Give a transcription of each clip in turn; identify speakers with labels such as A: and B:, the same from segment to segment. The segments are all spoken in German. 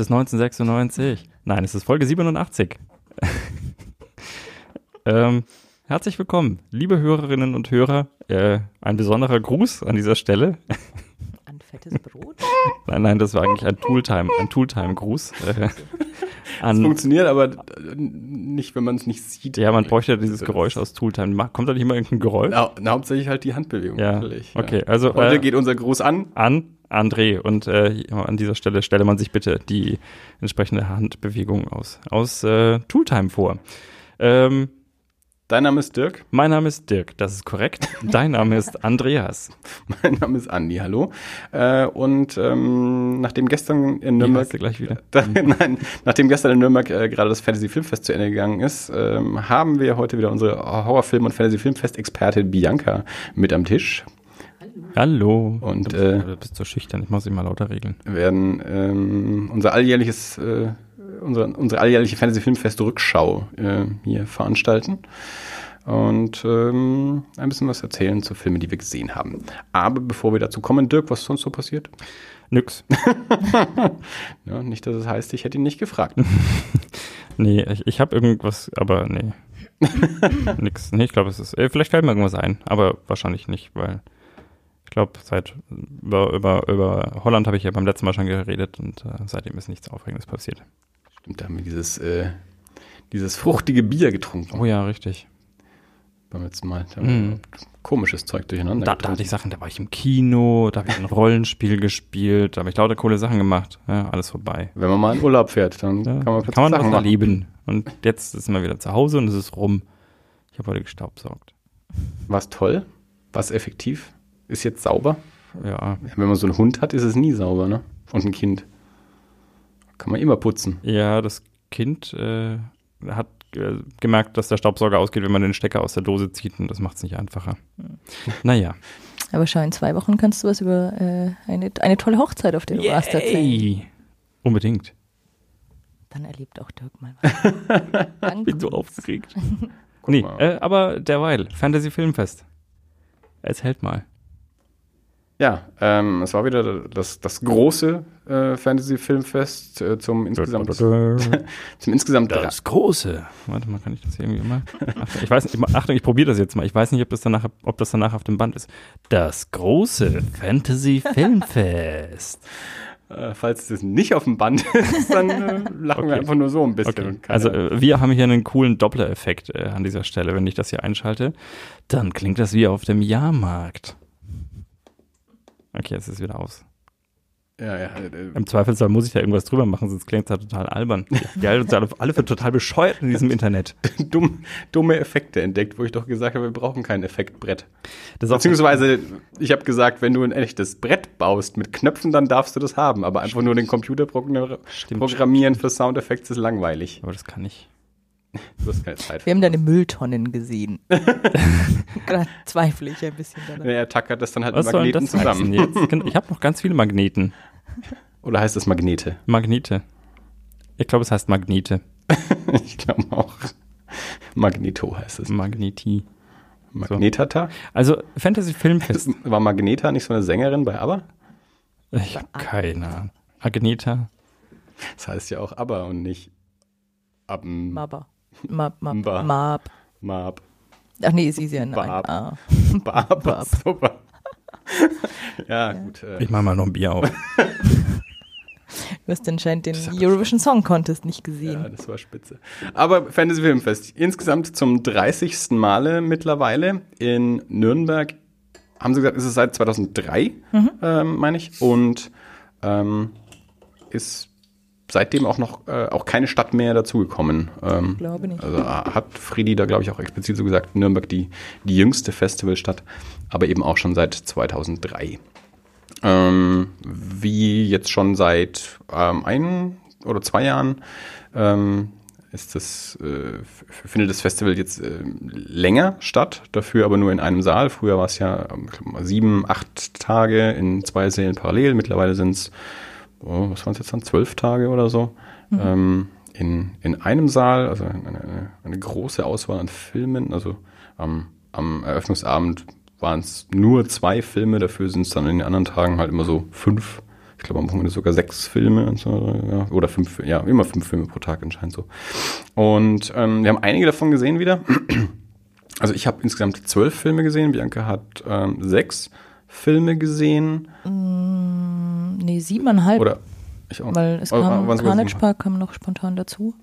A: Es ist 1996. Nein, es ist Folge 87. ähm, herzlich willkommen, liebe Hörerinnen und Hörer. Äh, ein besonderer Gruß an dieser Stelle.
B: An fettes Brot?
A: Nein, nein, das war eigentlich ein Tooltime, ein Tooltime-Gruß. Äh,
C: Es funktioniert aber äh, nicht, wenn man es nicht sieht.
A: ja, man bräuchte ja dieses Geräusch aus Tooltime. Kommt da nicht immer irgendein Geräusch?
C: Na, na, hauptsächlich halt die Handbewegung.
A: Ja,
C: natürlich,
A: okay, also,
C: Heute
A: äh,
C: geht unser Gruß an.
A: an André und äh, an dieser Stelle stelle man sich bitte die entsprechende Handbewegung aus, aus äh, Tooltime vor. Ähm,
C: Dein Name ist Dirk.
A: mein Name ist Dirk, das ist korrekt. Dein Name ist Andreas.
C: Mein Name ist Andi, hallo. Äh, und ähm, nachdem gestern in Nürnberg
A: du gleich wieder?
C: Da, nein, nachdem gestern in Nürnberg äh, gerade das Fantasy Filmfest zu Ende gegangen ist, ähm, haben wir heute wieder unsere Horrorfilm- und Fantasy Filmfest-Expertin Bianca mit am Tisch.
A: Hallo.
C: Und,
A: du bist,
C: äh,
A: du bist so schüchtern, ich muss sie mal lauter regeln.
C: Wir werden ähm, unser alljährliches, äh, unsere, unsere alljährliche Fantasy Filmfest Rückschau äh, hier veranstalten und ähm, ein bisschen was erzählen zu Filmen, die wir gesehen haben. Aber bevor wir dazu kommen, Dirk, was ist sonst so passiert?
A: Nix.
C: Ja, nicht, dass es heißt, ich hätte ihn nicht gefragt.
A: Nee, ich, ich habe irgendwas, aber nee. Nix. Nee, ich glaube, es ist. Äh, vielleicht fällt mir irgendwas ein, aber wahrscheinlich nicht, weil ich glaube, seit über, über, über Holland habe ich ja beim letzten Mal schon geredet und äh, seitdem ist nichts Aufregendes passiert.
C: Stimmt, da haben wir dieses, äh, dieses fruchtige Bier getrunken
A: Oh ja, richtig.
C: beim letzten Mal. Da haben wir
A: Mhm.
C: Komisches Zeug durcheinander
A: Da, da hatte ich Sachen, da war ich im Kino, da habe ich ein Rollenspiel gespielt, da habe ich lauter coole Sachen gemacht. Ja, alles vorbei.
C: Wenn man mal in Urlaub fährt, dann
A: Ja,
C: kann man plötzlich
A: kann man
C: Sachen
A: erleben. Und jetzt ist man wieder zu Hause und es ist rum. Ich habe heute gestaubsaugt.
C: War's toll? War's effektiv? Ist jetzt sauber?
A: Ja,
C: Wenn man so einen Hund hat, ist es nie sauber, ne? Und ein Kind. Kann man immer putzen.
A: Ja, das Kind äh, hat äh, gemerkt, dass der Staubsauger ausgeht, wenn man den Stecker aus der Dose zieht und das macht es nicht einfacher. Naja.
B: Aber schau, in zwei Wochen kannst du was über äh, eine, eine tolle Hochzeit, auf der du warst, erzählen.
A: Yay. Unbedingt.
B: Dann erlebt auch Dirk mal was.
A: Bin so aufgeregt. nee, äh, aber derweil, Fantasy Filmfest. Erzählt mal.
C: Ja, ähm, es war wieder das, das große äh, Fantasy-Filmfest äh, zum insgesamt, zum insgesamt
A: Das große. Warte mal, kann ich das hier irgendwie mal? Achtung, ich weiß nicht, Achtung, ich probiere das jetzt mal. Ich weiß nicht, ob das danach, ob das danach auf dem Band ist. Das große Fantasy Filmfest.
C: Äh, falls das nicht auf dem Band ist, dann äh, lachen wir
A: Okay.
C: einfach nur so ein bisschen.
A: Okay. Also äh, wir haben hier einen coolen Doppler-Effekt äh, an dieser Stelle. Wenn ich das hier einschalte, dann klingt das wie auf dem Jahrmarkt. Okay, jetzt ist es wieder aus.
C: ja, ja, äh,
A: Im Zweifelsfall muss ich da irgendwas drüber machen, sonst klingt es ja total albern. Die halten uns ja alle, für total bescheuert in diesem Internet.
C: dumm, dumme Effekte entdeckt, wo ich doch gesagt habe, wir brauchen kein Effektbrett. Beziehungsweise, ich habe gesagt, wenn du ein echtes Brett baust mit Knöpfen, dann darfst du das haben. Aber einfach nur den Computer progr-
A: Stimmt.
C: programmieren für Soundeffekte ist langweilig.
A: aber das kann ich.
C: Du hast keine Zeit.
B: Wir haben deine Mülltonnen gesehen. Gerade zweifle ich ein bisschen daran.
C: Er tackert das dann halt
A: Was
C: mit Magneten zusammen.
A: jetzt? Ich habe noch ganz viele Magneten.
C: Oder heißt das Magnete?
A: Magnete. Ich glaube, es heißt Magnete.
C: ich glaube auch. Magneto heißt es.
A: Magneti.
C: Magnetata?
A: Also Fantasy Filmfest.
C: War Magneta nicht so eine Sängerin bei ABBA?
A: Ich habe keine Ahnung. Agneta.
C: Das heißt ja auch ABBA und nicht Abm,
B: Maba. Mab, mab, mab.
C: Mab,
B: Ach nee, sie ist ja nein.
C: Bab.
B: Ah.
C: Bab.
B: Bab.
C: Super. ja, gut. Äh,
A: Ich mache mal noch ein Bier auf.
B: Du hast anscheinend den Eurovision Song Contest nicht
C: Ja,
B: gesehen.
C: das war spitze. Aber Fantasy Filmfest, insgesamt zum 30. Male mittlerweile in Nürnberg. Haben sie gesagt, ist es seit 2003, ähm, meine ich. Und ähm, ist seitdem auch noch äh, auch keine Stadt mehr dazugekommen. Ähm,
B: Glaube nicht.
C: Also äh, hat Friedi da, glaube ich, auch explizit so gesagt, Nürnberg die, die jüngste Festivalstadt, aber eben auch schon seit 2003. Ähm, wie jetzt schon seit ähm, ein oder zwei Jahren ähm, ist das, äh, findet das Festival jetzt äh, länger statt, dafür aber nur in einem Saal. Früher war es ja ähm, glaub sieben, acht Tage in zwei Sälen parallel. Mittlerweile sind es, oh, was waren es jetzt dann, zwölf Tage oder so. Ähm, in, in einem Saal, also eine, eine, große Auswahl an Filmen. Also am, am Eröffnungsabend waren es nur zwei Filme, dafür sind es dann in den anderen Tagen halt immer so fünf Ich glaube am Wochenende sogar sechs Filme und so, ja, oder fünf, ja, immer fünf Filme pro Tag anscheinend so. Und ähm, wir haben einige davon gesehen wieder. Also ich habe insgesamt zwölf Filme gesehen, Bianca hat ähm, sechs Filme gesehen.
B: Nee, siebeneinhalb.
C: Oder ich auch.
B: weil es
C: Oder
B: kam, Carnage? Park kam noch spontan dazu.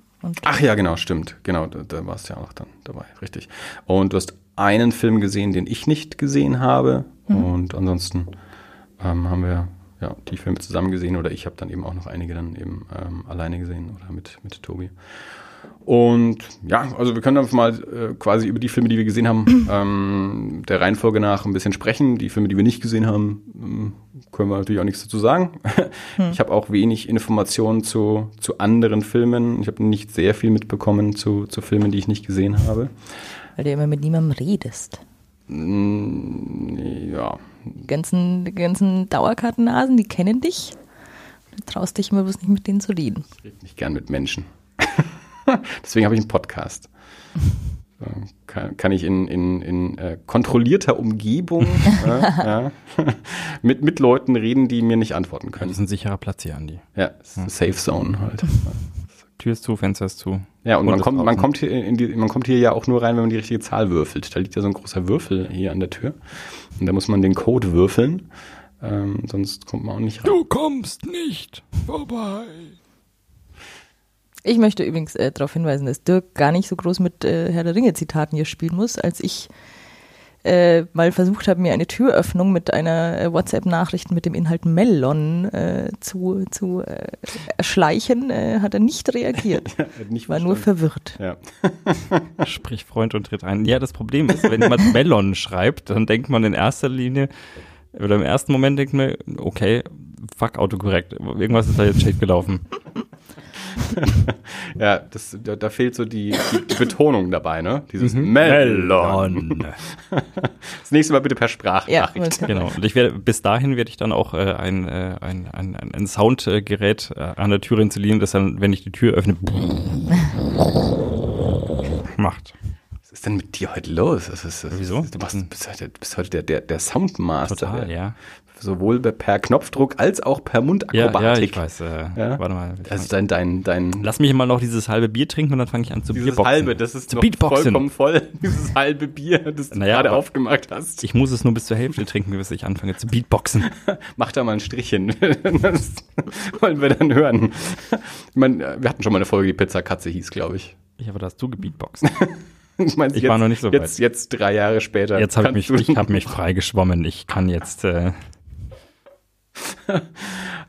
C: Ach ja, genau, stimmt. Genau, da, da warst du ja auch dann dabei, richtig. Und du hast einen Film gesehen, den ich nicht gesehen habe. Und ansonsten ähm, haben wir ja die Filme zusammen gesehen oder ich habe dann eben auch noch einige dann eben ähm, alleine gesehen oder mit, mit Tobi. Und ja, also wir können einfach mal äh, quasi über die Filme, die wir gesehen haben, ähm, der Reihenfolge nach ein bisschen sprechen. Die Filme, die wir nicht gesehen haben, ähm, können wir natürlich auch nichts dazu sagen. Ich habe auch wenig Informationen zu, zu anderen Filmen. Ich habe nicht sehr viel mitbekommen zu, zu Filmen, die ich nicht gesehen habe.
B: weil du immer mit niemandem redest.
C: Mm, Ja,
B: Die ganzen, die ganzen Dauerkartennasen, die kennen dich. Du traust dich immer bloß nicht mit denen zu reden.
C: ich rede nicht gern mit Menschen. Deswegen habe ich einen Podcast. So, Kann, kann ich in, in, in äh, kontrollierter Umgebung äh, ja, mit, mit Leuten reden, die mir nicht antworten
A: Das
C: können.
A: ist ein sicherer Platz hier, Andi.
C: Ja, es ist eine Safe Zone halt.
A: Tür ist zu, Fenster ist zu.
C: Ja, und man kommt, man, kommt hier in die, man kommt hier ja auch nur rein, wenn man die richtige Zahl würfelt. Da liegt ja so ein großer Würfel hier an der Tür. Und da muss man den Code würfeln. Ähm, sonst kommt man auch nicht rein.
A: Du kommst nicht vorbei.
B: Ich möchte übrigens äh, darauf hinweisen, dass Dirk gar nicht so groß mit äh, Herr der Ringe-Zitaten hier spielen muss, als ich äh, mal versucht habe, mir eine Türöffnung mit einer äh, WhatsApp-Nachricht mit dem Inhalt Melon äh, zu, zu äh, erschleichen, äh, hat er nicht reagiert.
C: Nicht
B: War nur verwirrt.
C: Ja.
A: Sprich Freund und tritt ein. Ja, das Problem ist, wenn jemand Melon schreibt, dann denkt man in erster Linie, oder im ersten Moment denkt man, okay, fuck, autokorrekt. Irgendwas ist da jetzt schief gelaufen.
C: Ja, das, da, da fehlt so die, die, die Betonung dabei, ne? Dieses Melon. Das nächste Mal bitte per
B: Ja,
C: Sprachnachricht.
A: Genau. Und ich werde, bis dahin werde ich dann auch äh, ein, äh, ein, ein, ein, ein Soundgerät äh, an der Tür installieren, das dann, wenn ich die Tür öffne, macht.
C: Was ist denn mit dir heute los? Das ist, das
A: Wieso?
C: Du machst, bist heute, du bist heute der, der, der Soundmaster.
A: Total,
C: der,
A: ja.
C: Sowohl per Knopfdruck als auch per
A: Ja,
C: Mundakrobatik.
A: ja, ich weiß. Äh,
C: Ja?
A: Warte mal.
C: Also dein, dein, dein
A: Lass mich mal noch dieses halbe Bier trinken und dann fange ich an zu
C: dieses
A: Bierboxen.
C: halbe, das ist
A: zu
C: noch
A: Beatboxen.
C: vollkommen voll. Dieses halbe Bier, das du
A: Naja,
C: gerade aufgemacht hast.
A: Ich muss es nur bis zur Hälfte trinken, bis ich anfange zu Beatboxen.
C: Mach da mal ein Strichchen. Das wollen wir dann hören. Ich meine, wir hatten schon mal eine Folge, die Pizzakatze hieß, glaube ich.
A: Ich habe das du gebeatboxt.
C: Ich, meine,
A: Ich
C: jetzt,
A: war noch nicht so
C: jetzt, jetzt drei Jahre später.
A: Jetzt habe ich mich, ich habe mich frei geschwommen. Ich kann jetzt. Äh,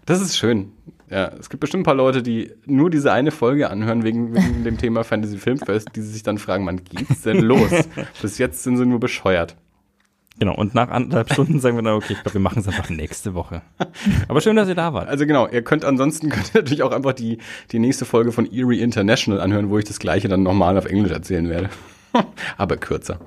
C: Das ist schön. Ja, es gibt bestimmt ein paar Leute, die nur diese eine Folge anhören wegen, wegen dem Thema Fantasy Filmfest, die sich dann fragen, wann geht's denn los? Bis jetzt sind sie nur bescheuert.
A: genau. Und nach anderthalb Stunden sagen wir dann, okay, ich glaube, wir machen es einfach nächste Woche. Aber schön, dass ihr da wart.
C: Also genau, ihr könnt ansonsten könnt ihr natürlich auch einfach die, die nächste Folge von Erie International anhören, wo ich das gleiche dann nochmal auf Englisch erzählen werde. Aber kürzer.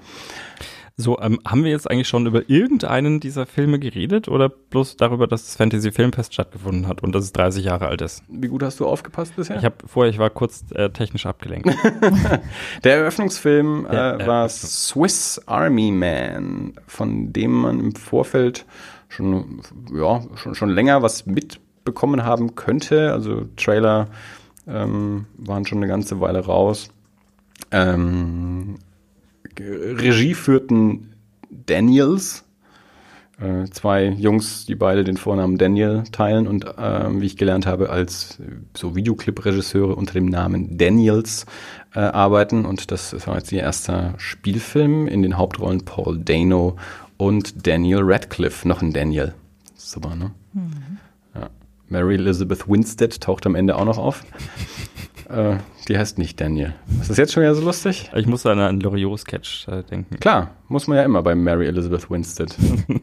A: So, ähm, haben wir jetzt eigentlich schon über irgendeinen dieser Filme geredet oder bloß darüber, dass das Fantasy Filmfest stattgefunden hat und dass es 30 Jahre alt ist?
C: Wie gut hast du aufgepasst bisher?
A: Ich habe vorher, ich war kurz äh, technisch abgelenkt.
C: Der Eröffnungsfilm äh,
A: Ja, äh,
C: war Swiss Army Man, von dem man im Vorfeld schon, ja, schon, schon länger was mitbekommen haben könnte. Also Trailer ähm, waren schon eine ganze Weile raus. Ähm, Regie führten Daniels, äh, zwei Jungs, die beide den Vornamen Daniel teilen und ähm, wie ich gelernt habe, als äh, so Videoclip-Regisseure unter dem Namen Daniels äh, arbeiten. Und das ist jetzt ihr erster Spielfilm in den Hauptrollen Paul Dano und Daniel Radcliffe, noch ein Daniel. Super, ne? Ja. Mary Elizabeth Winstead taucht am Ende auch noch auf. Äh, die heißt nicht Daniel. Ist das jetzt schon wieder so lustig?
A: Ich muss an einen Loriot-Sketch äh, denken.
C: Klar, muss man ja immer bei Mary Elizabeth Winstead.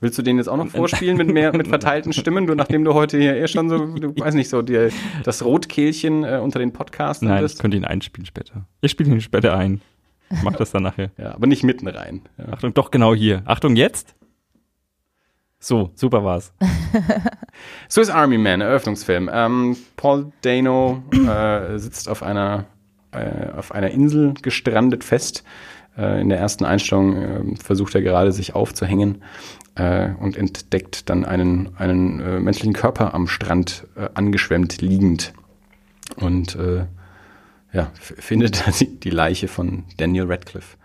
C: Willst du den jetzt auch noch vorspielen mit mehr mit verteilten Stimmen, du nachdem du heute hier eh schon so, du weiß nicht so, dir das Rotkehlchen äh, unter den Podcasten
A: Nein, ich
C: bist?
A: könnte ihn einspielen später. Ich spiele ihn später ein. Ich mach das dann nachher.
C: Ja, aber nicht mitten rein. Ja.
A: Achtung, doch genau hier. Achtung, jetzt? So, super war's.
C: Swiss Army Man, Eröffnungsfilm. Ähm, Paul Dano äh, sitzt auf einer, äh, auf einer Insel gestrandet fest, Äh, in der ersten Einstellung äh, versucht er gerade sich aufzuhängen äh, und entdeckt dann einen, einen äh, menschlichen Körper am Strand äh, angeschwemmt liegend. Und ja, findet die Leiche von Daniel Radcliffe.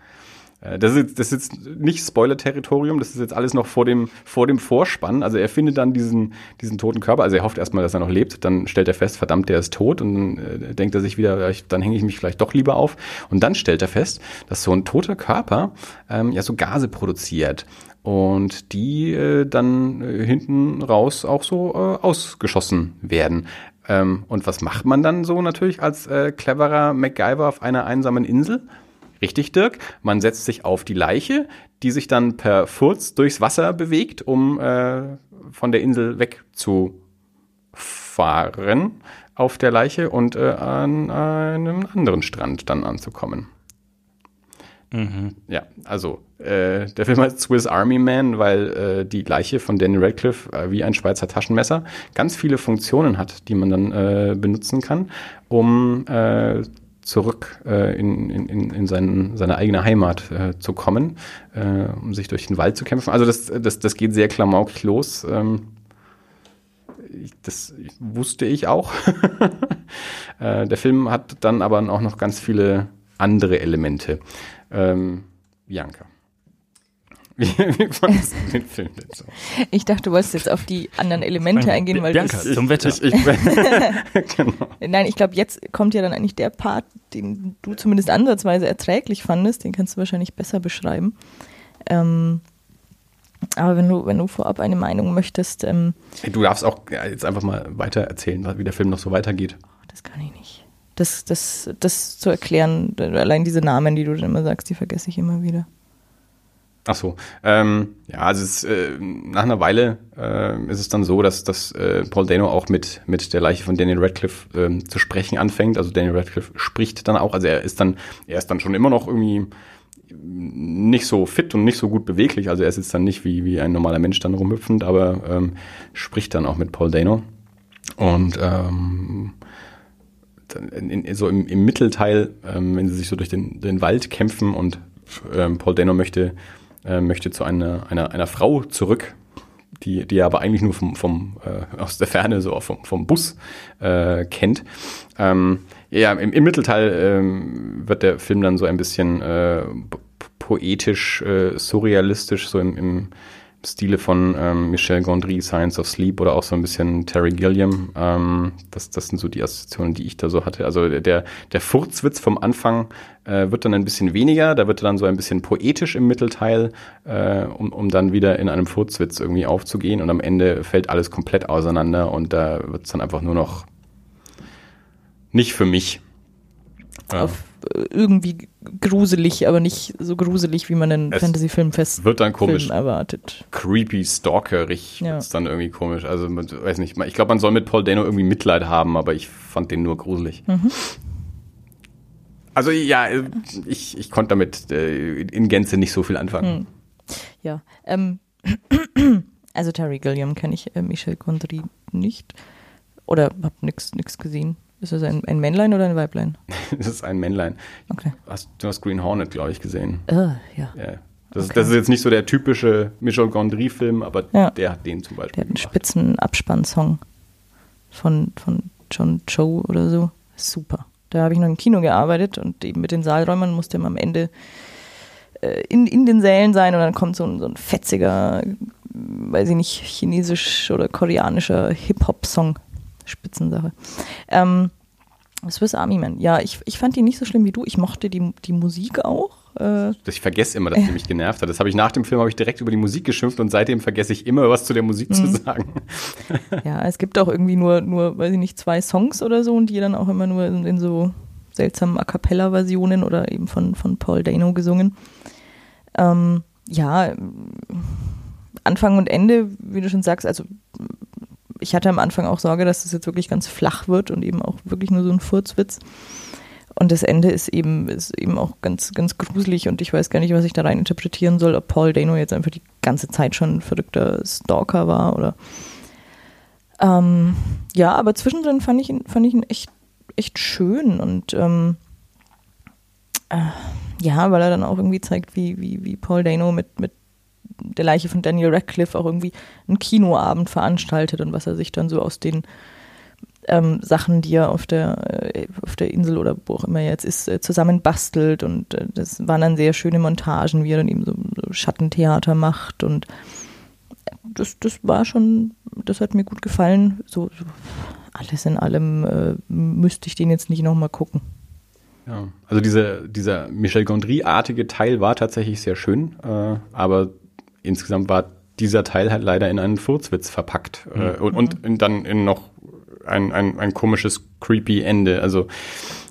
C: Äh, das ist, das ist jetzt nicht Spoiler-Territorium, das ist jetzt alles noch vor dem, vor dem Vorspann. Also er findet dann diesen, diesen toten Körper, also er hofft erstmal, dass er noch lebt, dann stellt er fest, verdammt, der ist tot und dann äh, denkt er sich wieder, dann hänge ich mich vielleicht doch lieber auf. Und dann stellt er fest, dass so ein toter Körper ähm, ja so Gase produziert und die äh, dann äh, hinten raus auch so äh, ausgeschossen werden. Ähm, und was macht man dann so natürlich als äh, cleverer MacGyver auf einer einsamen Insel? Richtig, Dirk. Man setzt sich auf die Leiche, die sich dann per Furz durchs Wasser bewegt, um äh, von der Insel wegzufahren auf der Leiche und äh, an einem anderen Strand dann anzukommen. Mhm. Ja, also äh, der Film heißt Swiss Army Man, weil äh, die Leiche von Danny Radcliffe äh, wie ein Schweizer Taschenmesser ganz viele Funktionen hat, die man dann äh, benutzen kann, um äh, zurück äh, in, in, in seinen, seine eigene Heimat äh, zu kommen, äh, um sich durch den Wald zu kämpfen. Also das, das, das geht sehr klamaukig los. Ähm, das wusste ich auch. äh, der Film hat dann aber auch noch ganz viele andere Elemente. Ähm, Bianca.
B: Wie, wie fandest du den Film denn so? Ich dachte, du wolltest jetzt auf die anderen Elemente eingehen, weil
A: Bianca,
B: das,
A: zum Wetter. Ich, ich,
B: genau. Nein, ich glaube, jetzt kommt ja dann eigentlich der Part, den du zumindest ansatzweise erträglich fandest. Den kannst du wahrscheinlich besser beschreiben. Ähm, aber wenn du, wenn du vorab eine Meinung möchtest. Ähm,
C: du darfst auch jetzt einfach mal weiter erzählen, wie der Film noch so weitergeht.
B: Das kann ich nicht. Das, das, das zu erklären, allein diese Namen, die du dann immer sagst, die vergesse ich immer wieder.
C: Ach so. Ähm, ja, also es, äh, nach einer Weile äh, ist es dann so, dass, dass äh, Paul Dano auch mit, mit der Leiche von Daniel Radcliffe äh, zu sprechen anfängt. Also Daniel Radcliffe spricht dann auch. Also er ist dann, er ist dann schon immer noch irgendwie nicht so fit und nicht so gut beweglich. Also er ist jetzt dann nicht wie, wie ein normaler Mensch dann rumhüpfend, aber ähm, spricht dann auch mit Paul Dano. Und ähm, in, in, so im, im Mittelteil, ähm, wenn sie sich so durch den, den Wald kämpfen und ähm, Paul Dano möchte äh, möchte zu einer, einer, einer Frau zurück, die, die er aber eigentlich nur vom, vom, äh, aus der Ferne, so vom, vom Bus äh, kennt. Ähm, ja, im, im Mittelteil ähm, wird der Film dann so ein bisschen äh, poetisch, äh, surrealistisch, so im, im Stile von ähm, Michel Gondry, Science of Sleep oder auch so ein bisschen Terry Gilliam. Ähm, das, das sind so die Assoziationen, die ich da so hatte. Also der, der Furzwitz vom Anfang äh, wird dann ein bisschen weniger, da wird er dann so ein bisschen poetisch im Mittelteil, äh, um, um dann wieder in einem Furzwitz irgendwie aufzugehen und am Ende fällt alles komplett auseinander und da wird es dann einfach nur noch nicht für mich.
B: Auf äh, irgendwie gruselig, aber nicht so gruselig, wie man einen Fantasy-Film fest
C: wird dann komisch
B: Film erwartet.
C: Creepy, stalkerig, ja. ist dann irgendwie komisch. Also weiß nicht, ich glaube, man soll mit Paul Dano irgendwie Mitleid haben, aber ich fand den nur gruselig. Mhm. Also ja, ich, ich konnte damit äh, in Gänze nicht so viel anfangen. Hm.
B: Ja, ähm, also Terry Gilliam kenne ich, äh, Michel Gondry nicht oder habe nichts gesehen. Ist das ein, ein Männlein oder ein Weiblein?
C: das ist ein Männlein.
B: Okay.
C: Hast, du hast Green Hornet, glaube ich, gesehen.
B: Uh, ja.
C: ja. Das, okay. das, ist jetzt nicht so der typische Michel Gondry-Film, aber ja. der hat den zum Beispiel.
B: Der hat einen gemacht. spitzen Abspannsong von, von John Cho oder so. Super. Da habe ich noch im Kino gearbeitet und eben mit den Saalräumern musste man am Ende äh, in, in den Sälen sein und dann kommt so ein, so ein fetziger, weiß ich nicht, chinesisch oder koreanischer Hip-Hop-Song Spitzensache. Ähm, Swiss Army Man. Ja, ich, ich fand die nicht so schlimm wie du. Ich mochte die, die Musik auch.
C: Äh, ich vergesse immer, dass die mich genervt hat. Das habe ich nach dem Film habe ich direkt über die Musik geschimpft und seitdem vergesse ich immer was zu der Musik zu mhm. sagen.
B: Ja, es gibt auch irgendwie nur, nur, weiß ich nicht, zwei Songs oder so und die dann auch immer nur in, in so seltsamen A cappella-Versionen oder eben von, von Paul Dano gesungen. Ähm, ja, Anfang und Ende, wie du schon sagst, also ich hatte am Anfang auch Sorge, dass das jetzt wirklich ganz flach wird und eben auch wirklich nur so ein Furzwitz. Und das Ende ist eben, ist eben auch ganz, ganz gruselig und ich weiß gar nicht, was ich da rein interpretieren soll, ob Paul Dano jetzt einfach die ganze Zeit schon ein verrückter Stalker war oder. Ähm, ja, aber zwischendrin fand ich ihn, fand ich ihn echt, echt schön und ähm, äh, Ja, weil er dann auch irgendwie zeigt, wie, wie, wie Paul Dano mit, mit der Leiche von Daniel Radcliffe auch irgendwie einen Kinoabend veranstaltet und was er sich dann so aus den ähm, Sachen, die er auf der, äh, auf der Insel oder wo auch immer jetzt ist, äh, zusammen bastelt. Und äh, das waren dann sehr schöne Montagen, wie er dann eben so, so Schattentheater macht. Und das, das war schon, das hat mir gut gefallen. So, so alles in allem äh, müsste ich den jetzt nicht nochmal gucken.
C: Ja, also diese, dieser Michel Gondry-artige Teil war tatsächlich sehr schön, äh, aber insgesamt war dieser Teil halt leider in einen Furzwitz verpackt äh, und, und in, dann in noch ein, ein, ein komisches, creepy Ende. Also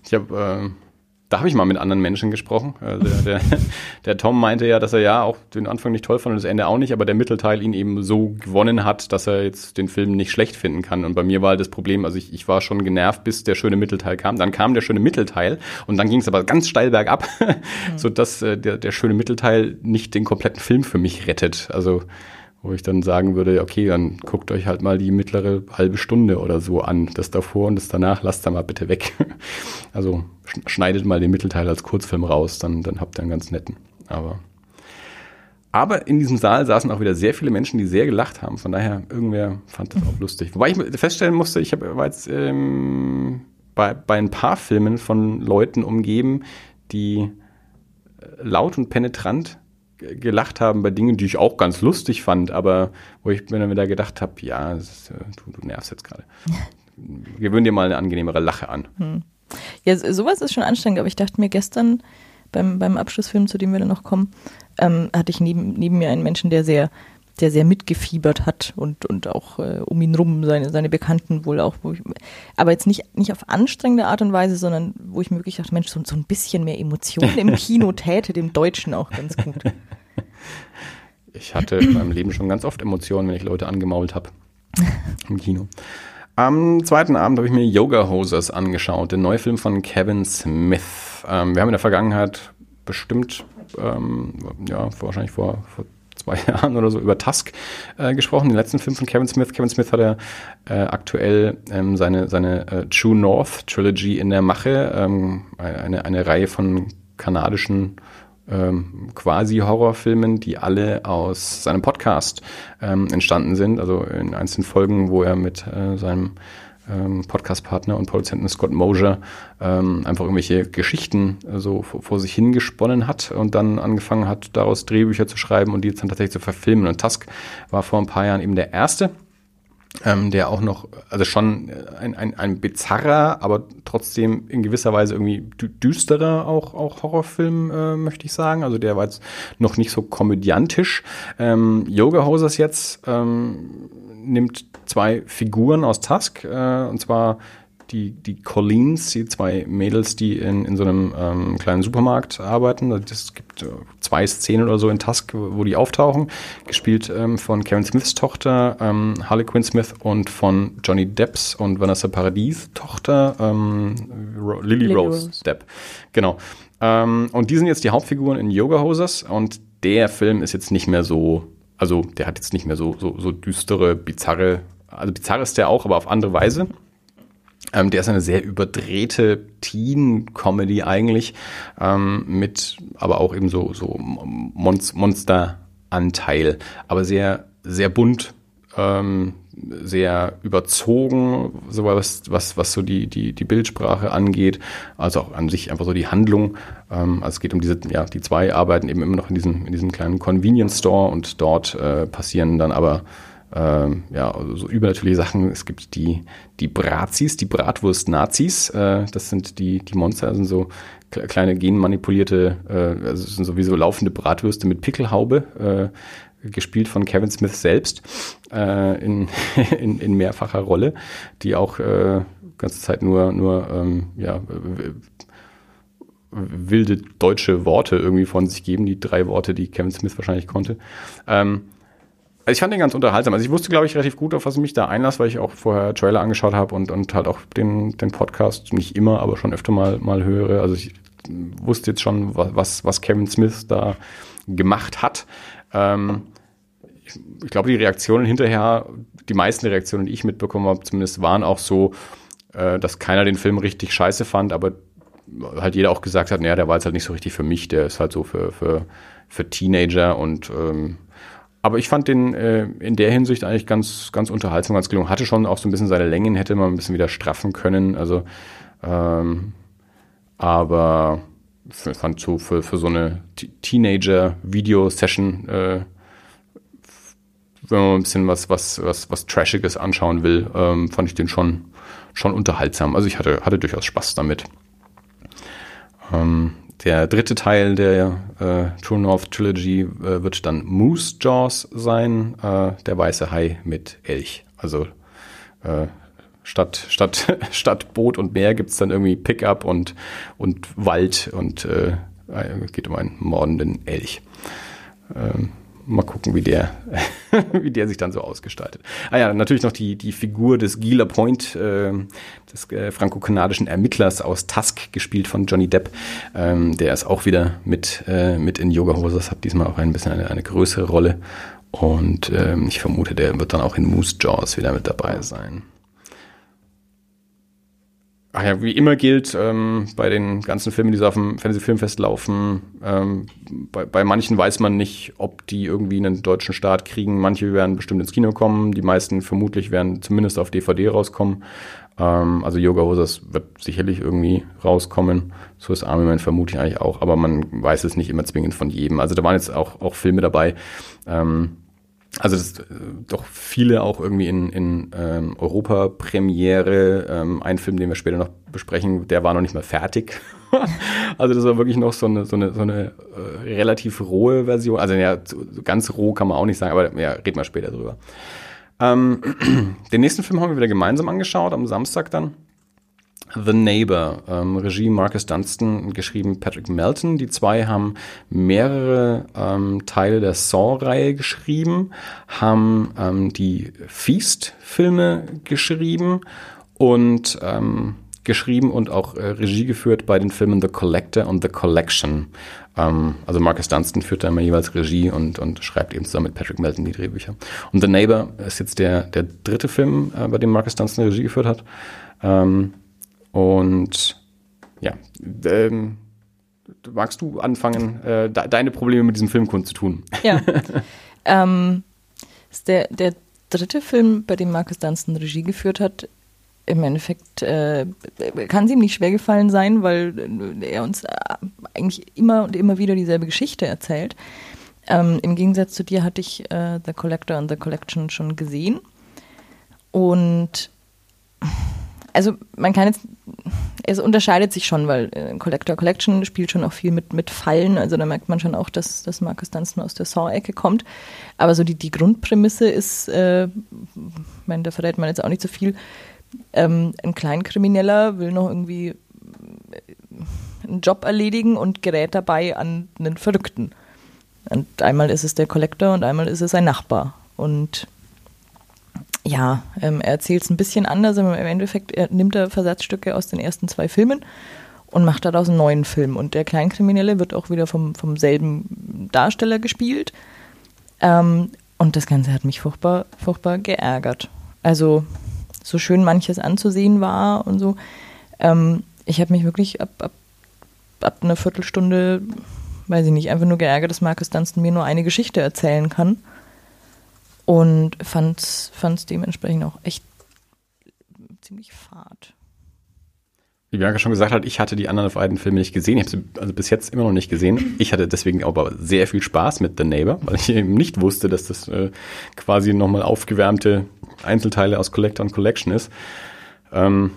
C: ich habe äh, da habe ich mal mit anderen Menschen gesprochen. Also der, der, der, Tom meinte ja, dass er ja auch den Anfang nicht toll fand und das Ende auch nicht, aber der Mittelteil ihn eben so gewonnen hat, dass er jetzt den Film nicht schlecht finden kann. Und bei mir war halt das Problem, also ich, ich war schon genervt, bis der schöne Mittelteil kam. Dann kam der schöne Mittelteil und dann ging es aber ganz steil bergab, mhm. sodass äh, der, der schöne Mittelteil nicht den kompletten Film für mich rettet. Also wo ich dann sagen würde, okay, dann guckt euch halt mal die mittlere halbe Stunde oder so an. Das davor und das danach lasst da mal bitte weg. Also schneidet mal den Mittelteil als Kurzfilm raus, dann, dann habt ihr einen ganz netten. Aber, aber in diesem Saal saßen auch wieder sehr viele Menschen, die sehr gelacht haben. Von daher, irgendwer fand das auch lustig. Wobei ich feststellen musste, ich hab, war jetzt ähm, bei, bei ein paar Filmen von Leuten umgeben, die äh, laut und penetrant gelacht haben bei Dingen, die ich auch ganz lustig fand, aber wo ich mir dann wieder gedacht habe, ja, ist, äh, du, du, nervst jetzt gerade. Gewöhn dir mal eine angenehmere Lache an. Hm.
B: Ja, sowas ist schon anstrengend, aber ich dachte mir gestern beim, beim Abschlussfilm, zu dem wir dann noch kommen, ähm, hatte ich neben, neben mir einen Menschen, der sehr der sehr mitgefiebert hat und, und auch äh, um ihn rum seine, seine Bekannten wohl auch. Ich, aber jetzt nicht, nicht auf anstrengende Art und Weise, sondern wo ich mir wirklich dachte, Mensch, so, so ein bisschen mehr Emotion im Kino täte dem Deutschen auch ganz gut.
C: Ich hatte in meinem Leben schon ganz oft Emotionen, wenn ich Leute angemault habe im Kino. Am zweiten Abend habe ich mir Yoga Hosers angeschaut, den Neufilm von Kevin Smith. Ähm, wir haben in der Vergangenheit bestimmt, ähm, ja, wahrscheinlich vor, vor zwei Jahren oder so über Tusk äh, gesprochen, den letzten Film von Kevin Smith. Kevin Smith hat ja äh, aktuell ähm, seine, seine äh, True North Trilogy in der Mache, ähm, eine, eine Reihe von kanadischen ähm, quasi Horrorfilmen, die alle aus seinem Podcast ähm, entstanden sind, also in einzelnen Folgen, wo er mit äh, seinem ähm, Podcast-Partner und Produzenten Scott Mosier ähm, einfach irgendwelche Geschichten äh, so vor, vor, sich hingesponnen hat und dann angefangen hat, daraus Drehbücher zu schreiben und die jetzt dann tatsächlich zu verfilmen. Und Tusk war vor ein paar Jahren eben der erste ähm, der auch noch, also schon ein, ein, ein bizarrer, aber trotzdem in gewisser Weise irgendwie düsterer auch, auch Horrorfilm, äh, möchte ich sagen. Also der war jetzt noch nicht so komödiantisch. Ähm, Yoga Hosers jetzt ähm, nimmt zwei Figuren aus Tusk, äh, und zwar die, die Collins, die zwei Mädels, die in, in so einem ähm, kleinen Supermarkt arbeiten. Es gibt äh, zwei Szenen oder so in Tusk, wo die auftauchen. Gespielt ähm, von Kevin Smiths Tochter, ähm, Harley Quinn Smith und von Johnny Depps und Vanessa Paradis Tochter, ähm, Lily, Lily Rose, Rose Depp. Genau. Ähm, und die sind jetzt die Hauptfiguren in Yoga Hosers und der Film ist jetzt nicht mehr so, also der hat jetzt nicht mehr so, so, so düstere, bizarre, also bizarr ist der auch, aber auf andere Weise. Ähm, der ist eine sehr überdrehte Teen-Comedy eigentlich, ähm, mit aber auch eben so, so Monst Monster-Anteil, aber sehr, sehr bunt, ähm, sehr überzogen, so was, was, was so die, die, die Bildsprache angeht, also auch an sich einfach so die Handlung. Ähm, also es geht um diese, ja, die zwei arbeiten eben immer noch in diesem, in diesem kleinen Convenience Store und dort äh, passieren dann aber ähm, ja, so übernatürliche Sachen. Es gibt die, die Brazis, die Bratwurst-Nazis. Äh, das sind die, die Monster, das sind so kleine genmanipulierte, äh, also sind sowieso laufende Bratwürste mit Pickelhaube, äh, gespielt von Kevin Smith selbst äh, in, in, in mehrfacher Rolle, die auch äh, ganze Zeit nur, nur ähm, ja, wilde deutsche Worte irgendwie von sich geben, die drei Worte, die Kevin Smith wahrscheinlich konnte. Ähm, also ich fand den ganz unterhaltsam. Also ich wusste, glaube ich, relativ gut, auf was ich mich da einlasse, weil ich auch vorher Trailer angeschaut habe und, und halt auch den, den Podcast nicht immer, aber schon öfter mal, mal höre. Also ich wusste jetzt schon, was, was Kevin Smith da gemacht hat. Ähm, ich, ich glaube, die Reaktionen hinterher, die meisten Reaktionen, die ich mitbekommen habe, zumindest waren auch so, äh, dass keiner den Film richtig scheiße fand, aber halt jeder auch gesagt hat, naja, der war jetzt halt nicht so richtig für mich, der ist halt so für, für, für Teenager und ähm, aber ich fand den äh, in der Hinsicht eigentlich ganz, ganz unterhaltsam, ganz gelungen. Hatte schon auch so ein bisschen seine Längen, hätte man ein bisschen wieder straffen können. Also, ähm, aber ich fand so für, für so eine Teenager-Video-Session, äh, wenn man ein bisschen was, was, was, was Trashiges anschauen will, ähm, fand ich den schon, schon unterhaltsam. Also ich hatte, hatte durchaus Spaß damit. Ähm, der dritte Teil der äh, True North Trilogy äh, wird dann Moose Jaws sein, äh, der weiße Hai mit Elch. Also äh, statt, statt, statt Boot und Meer gibt's dann irgendwie Pickup und, und Wald und äh, geht um einen mordenden Elch. Ähm, mal gucken, wie der, wie der sich dann so ausgestaltet. Ah ja, natürlich noch die, die Figur des Gila Point, äh, des äh, franco-kanadischen Ermittlers aus Tusk, gespielt von Johnny Depp. Ähm, der ist auch wieder mit, äh, mit in Yoga Hosers, hat diesmal auch ein bisschen eine, eine größere Rolle. Und ähm, ich vermute, der wird dann auch in Moose Jaws wieder mit dabei sein. Ach ja, wie immer gilt ähm, bei den ganzen Filmen, die so auf dem Fantasy Filmfest laufen, ähm, bei, bei manchen weiß man nicht, ob die irgendwie einen deutschen Start kriegen. Manche werden bestimmt ins Kino kommen, die meisten vermutlich werden zumindest auf DVD rauskommen. Ähm, also Yoga Hosers wird sicherlich irgendwie rauskommen. So ist Army Man vermutlich eigentlich auch, aber man weiß es nicht immer zwingend von jedem. Also da waren jetzt auch, auch Filme dabei. Ähm, also das, äh, doch viele auch irgendwie in, in ähm, Europa-Premiere. Ähm, ein Film, den wir später noch besprechen, der war noch nicht mal fertig. also das war wirklich noch so eine, so eine, so eine äh, relativ rohe Version. Also ja, ganz roh kann man auch nicht sagen, aber ja, reden wir später drüber. Ähm, den nächsten Film haben wir wieder gemeinsam angeschaut, am Samstag dann. The Neighbor, ähm, Regie Marcus Dunstan, geschrieben Patrick Melton. Die zwei haben mehrere ähm, Teile der Saw-Reihe geschrieben, haben ähm, die Feast-Filme geschrieben und ähm, geschrieben und auch äh, Regie geführt bei den Filmen The Collector und The Collection. Ähm, also Marcus Dunstan führt da immer jeweils Regie und, und schreibt eben zusammen mit Patrick Melton die Drehbücher. Und The Neighbor ist jetzt der, der dritte Film, äh, bei dem Marcus Dunstan Regie geführt hat. Ähm, und ja, ähm, magst du anfangen, äh, de deine Probleme mit diesem Film kundzutun?
B: Ja. ähm, ist der, der dritte Film, bei dem Marcus Dunstan Regie geführt hat. Im Endeffekt äh, kann es ihm nicht schwer gefallen sein, weil er uns äh, eigentlich immer und immer wieder dieselbe Geschichte erzählt. Ähm, Im Gegensatz zu dir hatte ich äh, The Collector und The Collection schon gesehen. Und also man kann jetzt, es unterscheidet sich schon, weil äh, Collector Collection spielt schon auch viel mit, mit Fallen, also da merkt man schon auch, dass, dass Marcus Dunstan aus der Saw-Ecke kommt. Aber so die, die Grundprämisse ist, äh, ich meine, da verrät man jetzt auch nicht so viel, ähm, ein Kleinkrimineller will noch irgendwie äh, einen Job erledigen und gerät dabei an einen Verrückten. Und einmal ist es der Collector und einmal ist es ein Nachbar. Und ja, ähm, er erzählt es ein bisschen anders, aber im Endeffekt er nimmt er Versatzstücke aus den ersten zwei Filmen und macht daraus einen neuen Film. Und der Kleinkriminelle wird auch wieder vom, vom selben Darsteller gespielt. Ähm, und das Ganze hat mich furchtbar, furchtbar geärgert. Also, so schön manches anzusehen war und so. Ähm, ich habe mich wirklich ab, ab, ab einer Viertelstunde, weiß ich nicht, einfach nur geärgert, dass Marcus Dunstan mir nur eine Geschichte erzählen kann und fand es dementsprechend auch echt ziemlich fad.
C: Wie Bianca schon gesagt hat, ich hatte die anderen beiden Filme nicht gesehen. Ich habe sie also bis jetzt immer noch nicht gesehen. Ich hatte deswegen aber sehr viel Spaß mit The Neighbor, weil ich eben nicht wusste, dass das äh, quasi nochmal aufgewärmte Einzelteile aus Collector und Collection ist. Ähm,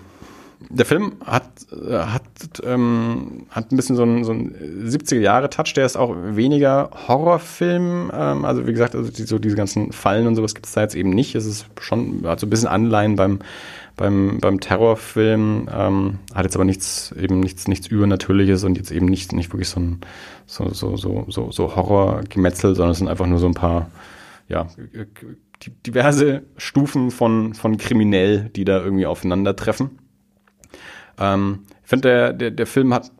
C: der Film hat, äh, hat, ähm, hat ein bisschen so ein, so ein 70er-Jahre-Touch. Der ist auch weniger Horrorfilm. Ähm, also wie gesagt, also die, so diese ganzen Fallen und sowas gibt es da jetzt eben nicht. Es ist schon, hat so ein bisschen Anleihen beim, beim, beim Terrorfilm. Ähm, hat jetzt aber nichts, eben nichts, nichts Übernatürliches und jetzt eben nicht, nicht wirklich so ein so, so, so, so, so Horrorgemetzel, sondern es sind einfach nur so ein paar, ja, diverse Stufen von, von kriminell, die da irgendwie aufeinandertreffen. Ähm, ich finde, der, der, der Film hat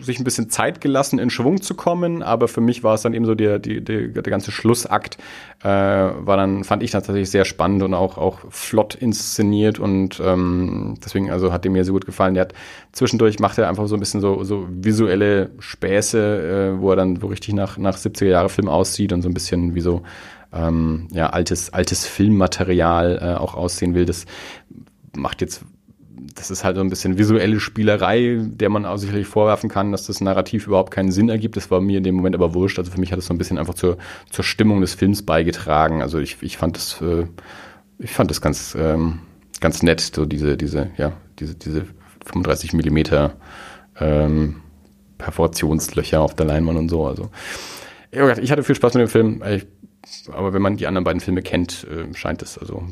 C: sich ein bisschen Zeit gelassen, in Schwung zu kommen, aber für mich war es dann eben so der, die, der ganze Schlussakt, äh, war dann, fand ich tatsächlich sehr spannend und auch, auch flott inszeniert und ähm, deswegen, also hat dem mir sehr gut gefallen. Der hat zwischendurch macht er einfach so ein bisschen so, so visuelle Späße, äh, wo er dann so richtig nach, nach 70er Jahre Film aussieht und so ein bisschen wie so ähm, ja, altes, altes Filmmaterial äh, auch aussehen will. Das macht jetzt das ist halt so ein bisschen visuelle Spielerei, der man auch sicherlich vorwerfen kann, dass das Narrativ überhaupt keinen Sinn ergibt. Das war mir in dem Moment aber wurscht. Also für mich hat es so ein bisschen einfach zur, zur Stimmung des Films beigetragen. Also ich, ich fand das, äh, ich fand das ganz, ähm, ganz nett, so diese, diese, ja, diese, diese 35 Millimeter ähm, Perforationslöcher auf der Leinwand und so. Also ich hatte viel Spaß mit dem Film. Ich aber wenn man die anderen beiden Filme kennt, äh, scheint es also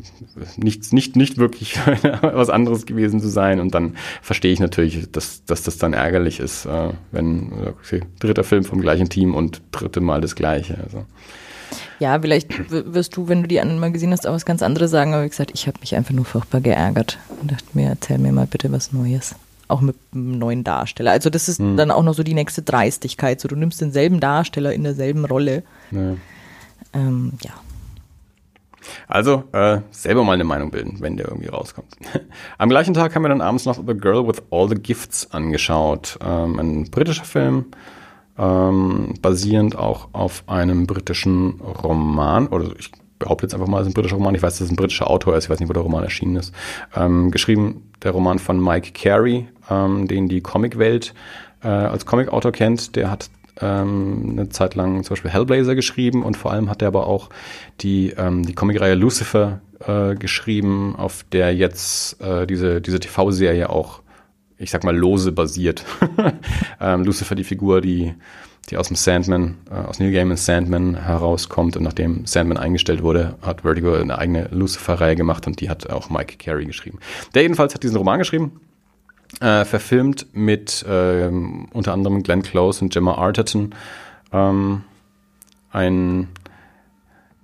C: nicht, nicht, nicht wirklich was anderes gewesen zu sein. Und dann verstehe ich natürlich, dass, dass das dann ärgerlich ist, äh, wenn okay, dritter Film vom gleichen Team und dritte Mal das gleiche. Also.
B: Ja, vielleicht wirst du, wenn du die anderen mal gesehen hast, auch was ganz anderes sagen. Aber wie gesagt, ich habe mich einfach nur furchtbar geärgert und dachte mir, erzähl mir mal bitte was Neues. Auch mit einem neuen Darsteller. Also das ist hm. dann auch noch so die nächste Dreistigkeit. So, du nimmst denselben Darsteller in derselben Rolle. Ja ähm, ja.
C: Also äh, selber mal eine Meinung bilden, wenn der irgendwie rauskommt. Am gleichen Tag haben wir dann abends noch The Girl with All the Gifts angeschaut. Ähm, ein britischer Film, ähm, basierend auch auf einem britischen Roman, oder ich behaupte jetzt einfach mal, es ist ein britischer Roman. Ich weiß, dass es ein britischer Autor ist. Ich weiß nicht, wo der Roman erschienen ist. Ähm, geschrieben der Roman von Mike Carey, ähm, den die Comicwelt äh, als Comicautor kennt. Der hat ähm, eine Zeit lang zum Beispiel Hellblazer geschrieben und vor allem hat er aber auch die, ähm, die Comicreihe Lucifer äh, geschrieben, auf der jetzt äh, diese, diese TV-Serie auch, ich sag mal, lose basiert. ähm, Lucifer, die Figur, die, die aus dem Sandman, äh, aus Neil Gaiman's Sandman herauskommt und nachdem Sandman eingestellt wurde, hat Vertigo eine eigene Lucifer-Reihe gemacht und die hat auch Mike Carey geschrieben. Der jedenfalls hat diesen Roman geschrieben äh, verfilmt mit ähm, unter anderem Glenn Close und Gemma Arterton. Ähm, ein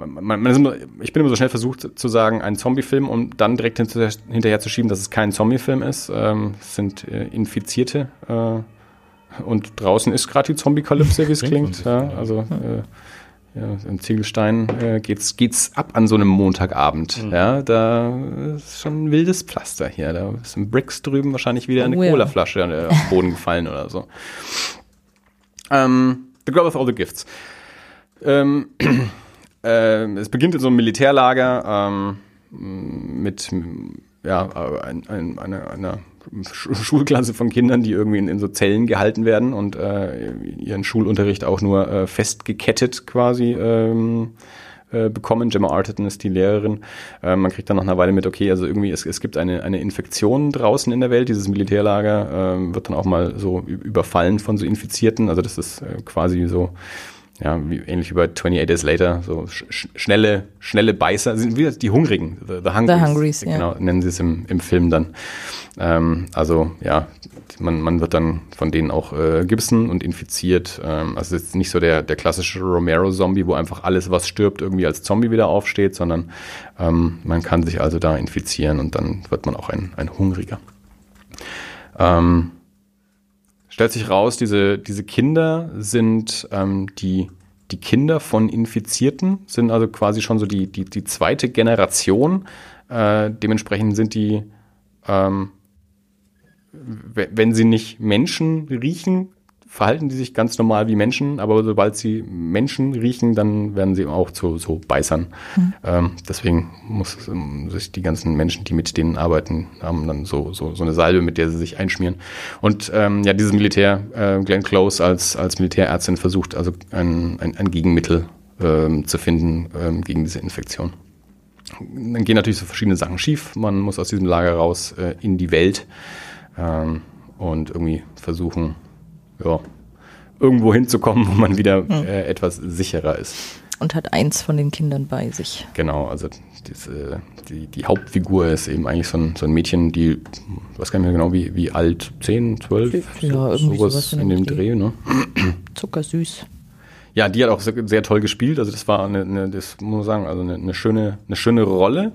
C: man, man immer, ich bin immer so schnell versucht zu sagen, ein Zombie-Film, um dann direkt hinter, hinterher zu schieben, dass es kein Zombie-Film ist. Ähm, es sind äh, Infizierte äh, und draußen ist gerade die Zombie-Kalypse, wie es klingt. Ja, also äh, ja, in Ziegelstein äh, geht's, geht's ab an so einem Montagabend. Mhm. Ja, da ist schon ein wildes Pflaster hier. Da ist ein Bricks drüben wahrscheinlich wieder eine oh, ja. Colaflasche äh, auf den Boden gefallen oder so. Ähm, the Girl with All the Gifts. Ähm, äh, es beginnt in so einem Militärlager ähm, mit ja, ein, ein, einer, einer Schulklasse von Kindern, die irgendwie in, in so Zellen gehalten werden und äh, ihren Schulunterricht auch nur äh, festgekettet quasi ähm, äh, bekommen. Gemma Arterton ist die Lehrerin. Äh, man kriegt dann nach einer Weile mit, okay, also irgendwie es, es gibt eine, eine Infektion draußen in der Welt. Dieses Militärlager äh, wird dann auch mal so überfallen von so Infizierten. Also das ist äh, quasi so ja, wie, ähnlich wie bei 28 Days Later, so sch schnelle, schnelle Beißer, sind wieder die Hungrigen, the, the Hungries,
B: the Hungries
C: genau, ja. nennen sie es im, im Film dann. Ähm, also ja, man, man wird dann von denen auch äh, gibson und infiziert. Ähm, also es ist nicht so der, der klassische Romero-Zombie, wo einfach alles, was stirbt, irgendwie als Zombie wieder aufsteht, sondern ähm, man kann sich also da infizieren und dann wird man auch ein, ein Hungriger. Ähm, stellt sich raus, diese, diese Kinder sind ähm, die, die Kinder von Infizierten, sind also quasi schon so die, die, die zweite Generation. Äh, dementsprechend sind die, ähm, wenn sie nicht Menschen riechen, verhalten die sich ganz normal wie Menschen, aber sobald sie Menschen riechen, dann werden sie auch zu so Beißern. Mhm. Ähm, deswegen muss ähm, sich die ganzen Menschen, die mit denen arbeiten, haben dann so, so, so eine Salbe, mit der sie sich einschmieren. Und ähm, ja, dieses Militär, äh, Glenn Close als, als Militärärztin versucht also ein, ein, ein Gegenmittel ähm, zu finden ähm, gegen diese Infektion. Dann gehen natürlich so verschiedene Sachen schief. Man muss aus diesem Lager raus äh, in die Welt ähm, und irgendwie versuchen, ja, irgendwo hinzukommen, wo man wieder hm. äh, etwas sicherer ist.
B: Und hat eins von den Kindern bei sich.
C: Genau, also diese, die, die Hauptfigur ist eben eigentlich so ein, so ein Mädchen, die, weiß gar nicht mehr genau, wie, wie alt, 10, 12?
B: Ja, so, irgendwie sowas,
C: in dem Dreh, ne?
B: Zuckersüß.
C: Ja, die hat auch sehr, toll gespielt. Also das war eine, eine das muss man sagen, also eine, eine, schöne, eine schöne Rolle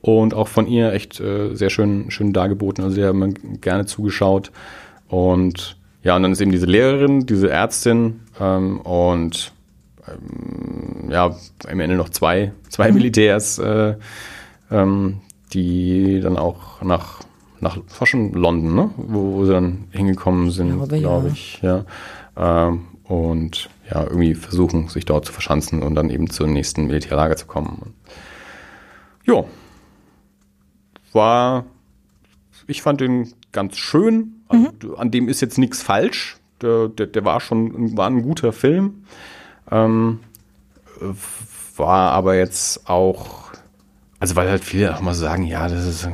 C: und auch von ihr echt äh, sehr schön, schön dargeboten. Also sie haben gerne zugeschaut und ja, und dann ist eben diese Lehrerin, diese Ärztin ähm, und ähm, ja, am Ende noch zwei, zwei Militärs, äh, ähm, die dann auch nach, nach war schon London, ne? wo, wo sie dann hingekommen sind,
B: Glaube, ja.
C: ich. Ja. Ähm, und ja, irgendwie versuchen, sich dort zu verschanzen und dann eben zum nächsten Militärlager zu kommen. Ja. War, ich fand den ganz schön. Also, An dem ist jetzt nichts falsch. Der, der, der war schon war ein guter Film. Ähm, war aber jetzt auch, also weil halt viele auch mal sagen, ja, das ist,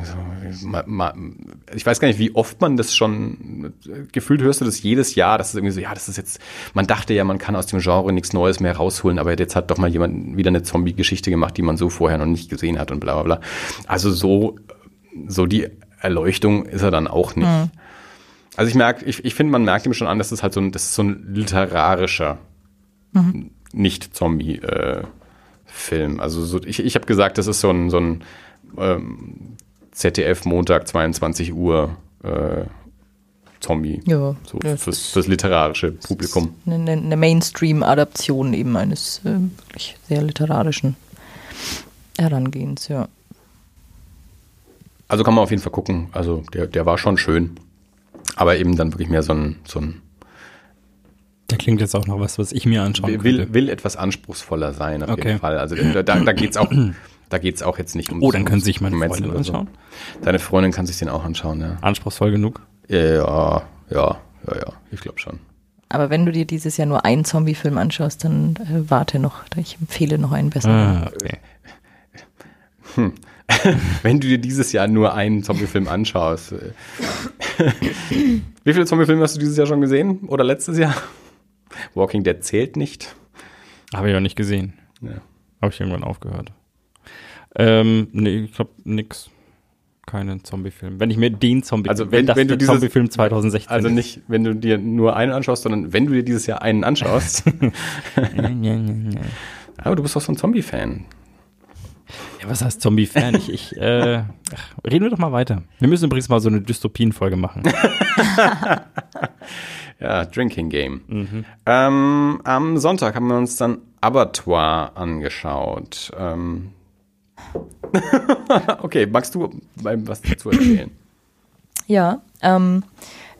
C: ich weiß gar nicht, wie oft man das schon, gefühlt hörst du das jedes Jahr, das ist irgendwie so, ja, das ist jetzt, man dachte ja, man kann aus dem Genre nichts Neues mehr rausholen, aber jetzt hat doch mal jemand wieder eine Zombie-Geschichte gemacht, die man so vorher noch nicht gesehen hat und bla bla bla. Also so, so die Erleuchtung ist er dann auch nicht. Also ich merke, ich, ich finde, man merkt ihm schon an, dass es halt so ein, das ist so ein literarischer Nicht-Zombie-Film. also so, ich, ich habe gesagt, das ist so ein, so ein ähm, ZDF Montag 22 Uhr äh, Zombie.
B: Ja,
C: So
B: das
C: fürs, fürs literarische Publikum.
B: Eine, eine Mainstream-Adaption eben eines äh, wirklich sehr literarischen Herangehens, ja.
C: Also kann man auf jeden Fall gucken. Also der, der war schon schön. Aber eben dann wirklich mehr so ein, so ein
A: Da klingt jetzt auch noch was, was ich mir anschauen
C: will,
A: könnte.
C: will, etwas anspruchsvoller sein, auf
A: Okay.
C: jeden Fall. Also da, da, da geht's auch, da geht's auch jetzt nicht um
A: Oh, dann können sich meine Freundin
C: oder so.
A: anschauen.
C: Deine Freundin kann sich den auch anschauen, ja.
A: Anspruchsvoll genug.
C: Ja, ja, ja, ja, ich glaube schon.
B: Aber wenn du dir dieses Jahr nur einen Zombie-Film anschaust, dann äh, warte noch. Ich empfehle noch einen besseren.
A: Ah, okay.
C: Wenn du dir dieses Jahr nur einen Zombiefilm anschaust. äh, Wie viele Zombiefilme hast du dieses Jahr schon gesehen? Oder letztes Jahr? Walking Dead zählt nicht.
A: Habe ich auch nicht gesehen.
C: Ja.
A: Habe ich irgendwann aufgehört. Ähm, nee, ich glaube nix. Keinen Zombie-Film. Wenn ich mir den Zombie,
C: Also wenn-
A: das
C: wenn du
A: der Zombie-Film 2016
C: Also nicht, wenn du dir nur einen anschaust, sondern wenn du dir dieses Jahr einen anschaust. Aber du bist doch so ein Zombie-Fan.
A: Ja, was heißt Zombie-Fan? Ich, ich, äh, ach, reden wir doch mal weiter. Wir müssen übrigens mal so eine Dystopien-Folge machen.
C: Ja, Drinking Game. Ähm, am Sonntag haben wir uns dann Abattoir angeschaut. Ähm okay, magst du was dazu erzählen?
B: Ja, ähm,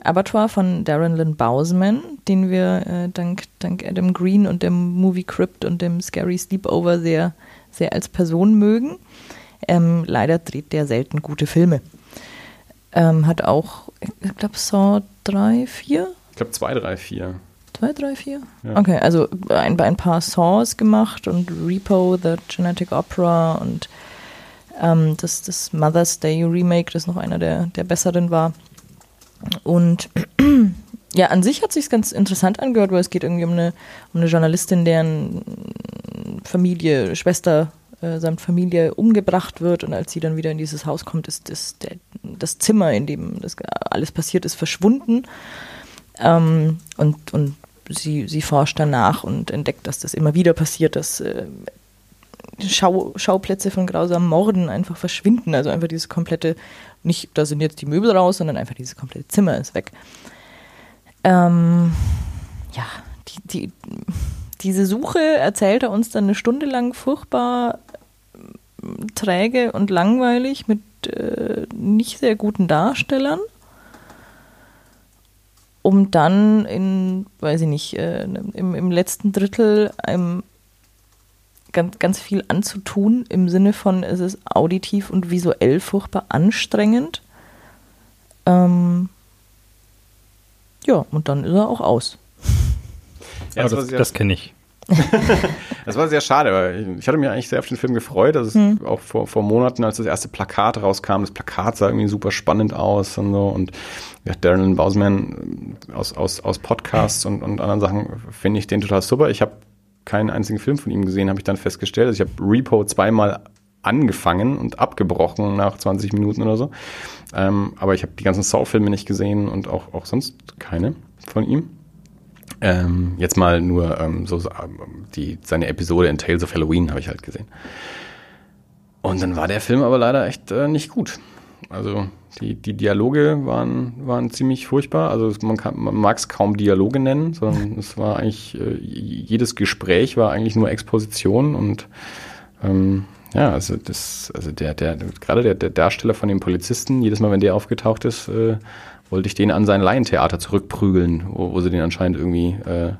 B: Abattoir von Darren Lynn Bousman, den wir äh, dank, dank Adam Green und dem Movie Crypt und dem Scary Sleepover sehr, sehr als Person mögen. Ähm, leider dreht der selten gute Filme. Ähm, hat auch, ich glaube, Saw 3, 4?
C: Ich glaube 2, 3, 4.
B: 2, 3, 4?
C: Ja.
B: Okay, also ein, ein paar Saws gemacht und Repo, The Genetic Opera und ähm, das, das Mother's Day Remake, das noch einer der, der besseren war. Und ja, an sich hat sich ganz interessant angehört, weil es geht irgendwie um eine, um eine Journalistin, deren Familie, Schwester äh, samt Familie umgebracht wird und als sie dann wieder in dieses Haus kommt, ist das, der, das Zimmer, in dem das alles passiert ist, verschwunden. Ähm, und und sie, sie forscht danach und entdeckt, dass das immer wieder passiert, dass äh, Schau, Schauplätze von grausamen Morden einfach verschwinden. Also einfach dieses komplette, nicht, da sind jetzt die Möbel raus, sondern einfach dieses komplette Zimmer ist weg. Ähm, ja, die, die, diese Suche erzählt er uns dann eine Stunde lang furchtbar äh, träge und langweilig mit äh, nicht sehr guten Darstellern um dann in, weiß ich nicht, äh, im, im letzten Drittel einem ganz, ganz viel anzutun, im Sinne von, es ist auditiv und visuell furchtbar anstrengend. Ähm, ja, und dann ist er auch aus.
C: Ja, das,
A: das das kenne ich.
C: das war sehr schade, weil ich, ich hatte mich eigentlich sehr auf den Film gefreut. Das ist auch vor, vor Monaten, als das erste Plakat rauskam. Das Plakat sah irgendwie super spannend aus und so. Und ja, Darren Bausman aus, aus, aus Podcasts und, und anderen Sachen finde ich den total super. Ich habe keinen einzigen Film von ihm gesehen, habe ich dann festgestellt. Also ich habe Repo zweimal angefangen und abgebrochen nach 20 Minuten oder so. Ähm, aber ich habe die ganzen Saw-Filme nicht gesehen und auch, auch sonst keine von ihm. Ähm, jetzt mal nur ähm, so ähm, die, seine Episode in Tales of Halloween habe ich halt gesehen. Und dann war der Film aber leider echt äh, nicht gut. Also die, die Dialoge waren, waren ziemlich furchtbar. Also man, kann, man mag es kaum Dialoge nennen, sondern es war eigentlich, äh, jedes Gespräch war eigentlich nur Exposition und ähm, ja, also das, also der, der, gerade der, der Darsteller von dem Polizisten, jedes Mal, wenn der aufgetaucht ist, äh, wollte ich den an sein Laientheater zurückprügeln, wo, wo sie den anscheinend irgendwie äh,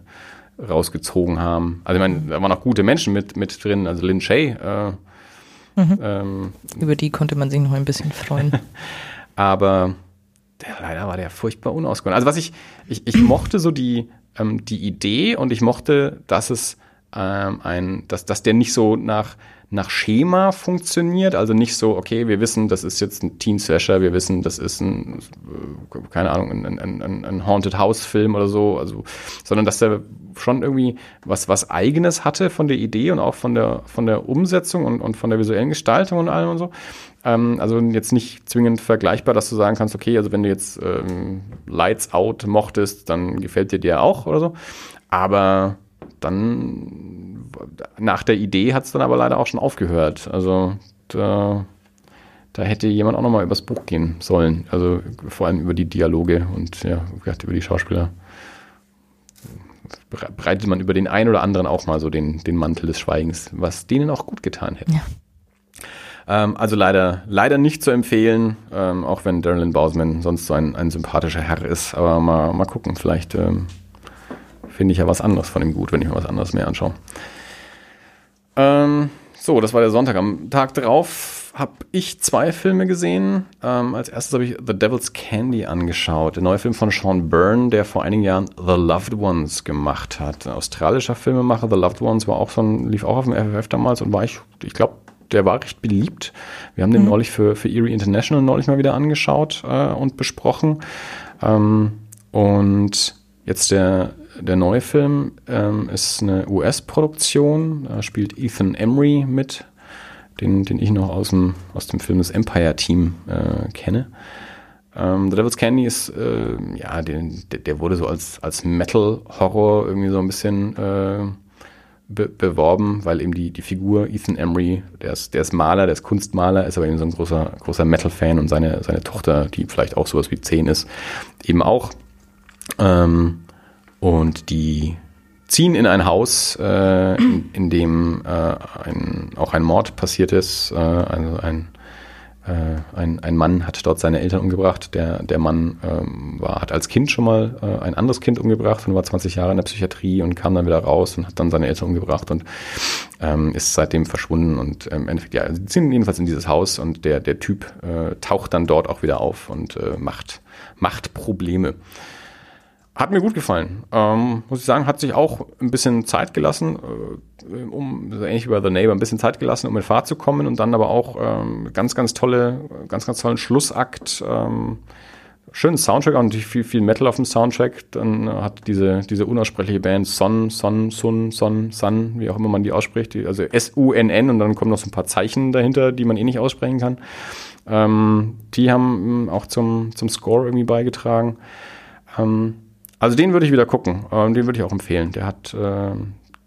C: rausgezogen haben. Also ich meine, da waren auch gute Menschen mit, mit drin, also Lin Shay. Äh,
B: mhm. ähm, Über die konnte man sich noch ein bisschen freuen.
C: Aber der, leider war der furchtbar unausgewogen. Also was ich, ich, ich mochte so die, ähm, die Idee und ich mochte, dass es ähm, ein, dass, dass der nicht so nach nach Schema funktioniert, also nicht so, okay, wir wissen, das ist jetzt ein Teen Slasher, wir wissen, das ist ein, äh, keine Ahnung, ein, ein, ein, ein Haunted House Film oder so, also, sondern dass der schon irgendwie was, was eigenes hatte von der Idee und auch von der, von der Umsetzung und, und von der visuellen Gestaltung und allem und so. Ähm, also jetzt nicht zwingend vergleichbar, dass du sagen kannst, okay, also wenn du jetzt ähm, Lights Out mochtest, dann gefällt dir der auch oder so. Aber dann nach der Idee hat es dann aber leider auch schon aufgehört. Also da, da hätte jemand auch nochmal übers Buch gehen sollen. Also vor allem über die Dialoge und ja, über die Schauspieler. Breitet man über den einen oder anderen auch mal so den, den Mantel des Schweigens, was denen auch gut getan hätte. Ja. Ähm, also leider, leider nicht zu empfehlen, ähm, auch wenn Darren Bausman sonst so ein, ein sympathischer Herr ist. Aber mal, mal gucken, vielleicht ähm, finde ich ja was anderes von ihm gut, wenn ich mir was anderes mehr anschaue. Ähm, so, das war der Sonntag. Am Tag darauf habe ich zwei Filme gesehen. Ähm, als erstes habe ich The Devil's Candy angeschaut. Der neue Film von Sean Byrne, der vor einigen Jahren The Loved Ones gemacht hat. Ein australischer Filmemacher. The Loved Ones war auch so ein, lief auch auf dem FFF damals und war ich, ich glaube, der war recht beliebt. Wir haben den mhm. neulich für, für Erie International neulich mal wieder angeschaut äh, und besprochen. Ähm, und jetzt der der neue Film ähm, ist eine US-Produktion. Da spielt Ethan Emery mit, den, den ich noch aus dem, aus dem Film des Empire-Team äh, kenne. Ähm, The Devil's Candy ist, äh, ja, der, der wurde so als, als Metal-Horror irgendwie so ein bisschen äh, be beworben, weil eben die, die Figur Ethan Emery, der ist, der ist Maler, der ist Kunstmaler, ist aber eben so ein großer, großer Metal-Fan und seine, seine Tochter, die vielleicht auch sowas wie 10 ist, eben auch. Ähm, und die ziehen in ein Haus, äh, in, in, dem äh, ein, auch ein Mord passiert ist. Äh, also ein, äh, ein, ein Mann hat dort seine Eltern umgebracht. Der, der Mann ähm, war, hat als Kind schon mal äh, ein anderes Kind umgebracht und war 20 Jahre in der Psychiatrie und kam dann wieder raus und hat dann seine Eltern umgebracht und ähm, ist seitdem verschwunden. Und im Endeffekt, ja, sie ziehen jedenfalls in dieses Haus und der, der Typ äh, taucht dann dort auch wieder auf und macht, macht Probleme. Hat mir gut gefallen. Ähm, muss ich sagen, hat sich auch ein bisschen Zeit gelassen, äh, um, so ähnlich wie bei The Neighbor, ein bisschen Zeit gelassen, um in Fahrt zu kommen und dann aber auch ähm, ganz, ganz tolle, ganz, ganz tollen Schlussakt. Ähm, schönen Soundtrack, auch natürlich viel, viel Metal auf dem Soundtrack. Dann hat diese, diese unaussprechliche Band Son, Son, Sun, Son, Sun, wie auch immer man die ausspricht, die, also S-U-N-N und dann kommen noch so ein paar Zeichen dahinter, die man eh nicht aussprechen kann. Ähm, die haben auch zum, zum Score irgendwie beigetragen. Ähm, also den würde ich wieder gucken. Ähm, den würde ich auch empfehlen. Der hat, äh,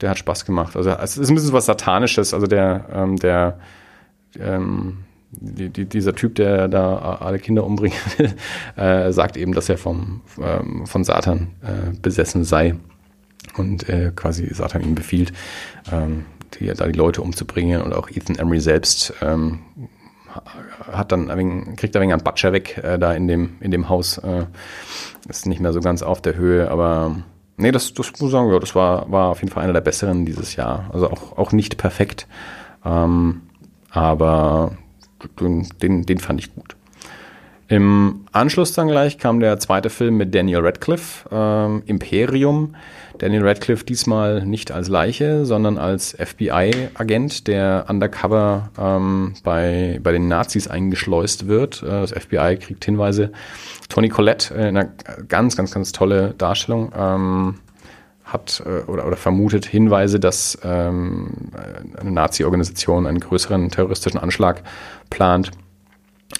C: der hat Spaß gemacht. Also es ist ein bisschen was Satanisches. Also der, ähm, der, ähm, die, die, dieser Typ, der da alle Kinder umbringt, äh, sagt eben, dass er vom, ähm, von Satan äh, besessen sei und äh, quasi Satan ihm befiehlt, ähm, die, da die Leute umzubringen und auch Ethan Emery selbst ähm, hat dann ein wenig, kriegt ein wenig einen Batscher weg äh, da in dem, in dem Haus. Äh, ist nicht mehr so ganz auf der Höhe, aber nee, das, das muss ich sagen, ja, das war, war auf jeden Fall einer der besseren dieses Jahr. Also auch, auch nicht perfekt, ähm, aber den, den, fand ich gut. Im Anschluss dann gleich kam der zweite Film mit Daniel Radcliffe, ähm, Imperium. Daniel Radcliffe diesmal nicht als Leiche, sondern als FBI-Agent, der undercover ähm, bei, bei den Nazis eingeschleust wird. Äh, das FBI kriegt Hinweise. Tony Collette, äh, eine ganz, ganz, ganz tolle Darstellung, ähm, hat äh, oder, oder vermutet Hinweise, dass ähm, eine Nazi-Organisation einen größeren terroristischen Anschlag plant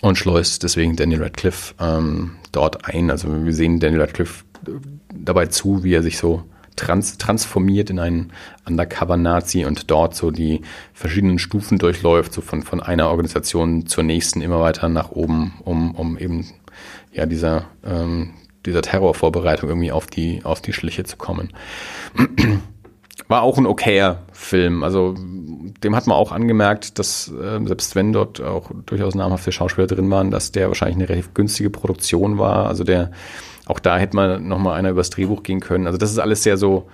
C: und schleust deswegen Daniel Radcliffe ähm, dort ein. Also wir sehen Daniel Radcliffe dabei zu, wie er sich so trans transformiert in einen Undercover-Nazi und dort so die verschiedenen Stufen durchläuft, so von, von einer Organisation zur nächsten immer weiter nach oben, um, um eben ja dieser, ähm, dieser Terrorvorbereitung irgendwie auf die, auf die Schliche zu kommen. War auch ein okayer Film. Also dem hat man auch angemerkt, dass äh, selbst wenn dort auch durchaus namhafte Schauspieler drin waren, dass der wahrscheinlich eine relativ günstige Produktion war. Also der, auch da hätte man nochmal einer übers Drehbuch gehen können. Also das ist alles sehr so,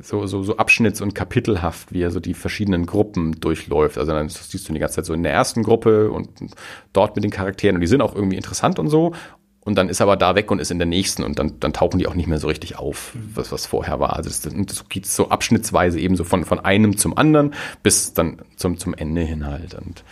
C: so, so, so abschnitts- und kapitelhaft, wie er so die verschiedenen Gruppen durchläuft. Also dann siehst du die ganze Zeit so in der ersten Gruppe und dort mit den Charakteren und die sind auch irgendwie interessant und so und dann ist aber da weg und ist in der nächsten und dann, dann tauchen die auch nicht mehr so richtig auf, was, was vorher war. Also das, das geht so abschnittsweise eben so von, von einem zum anderen bis dann zum, zum Ende hin halt. Und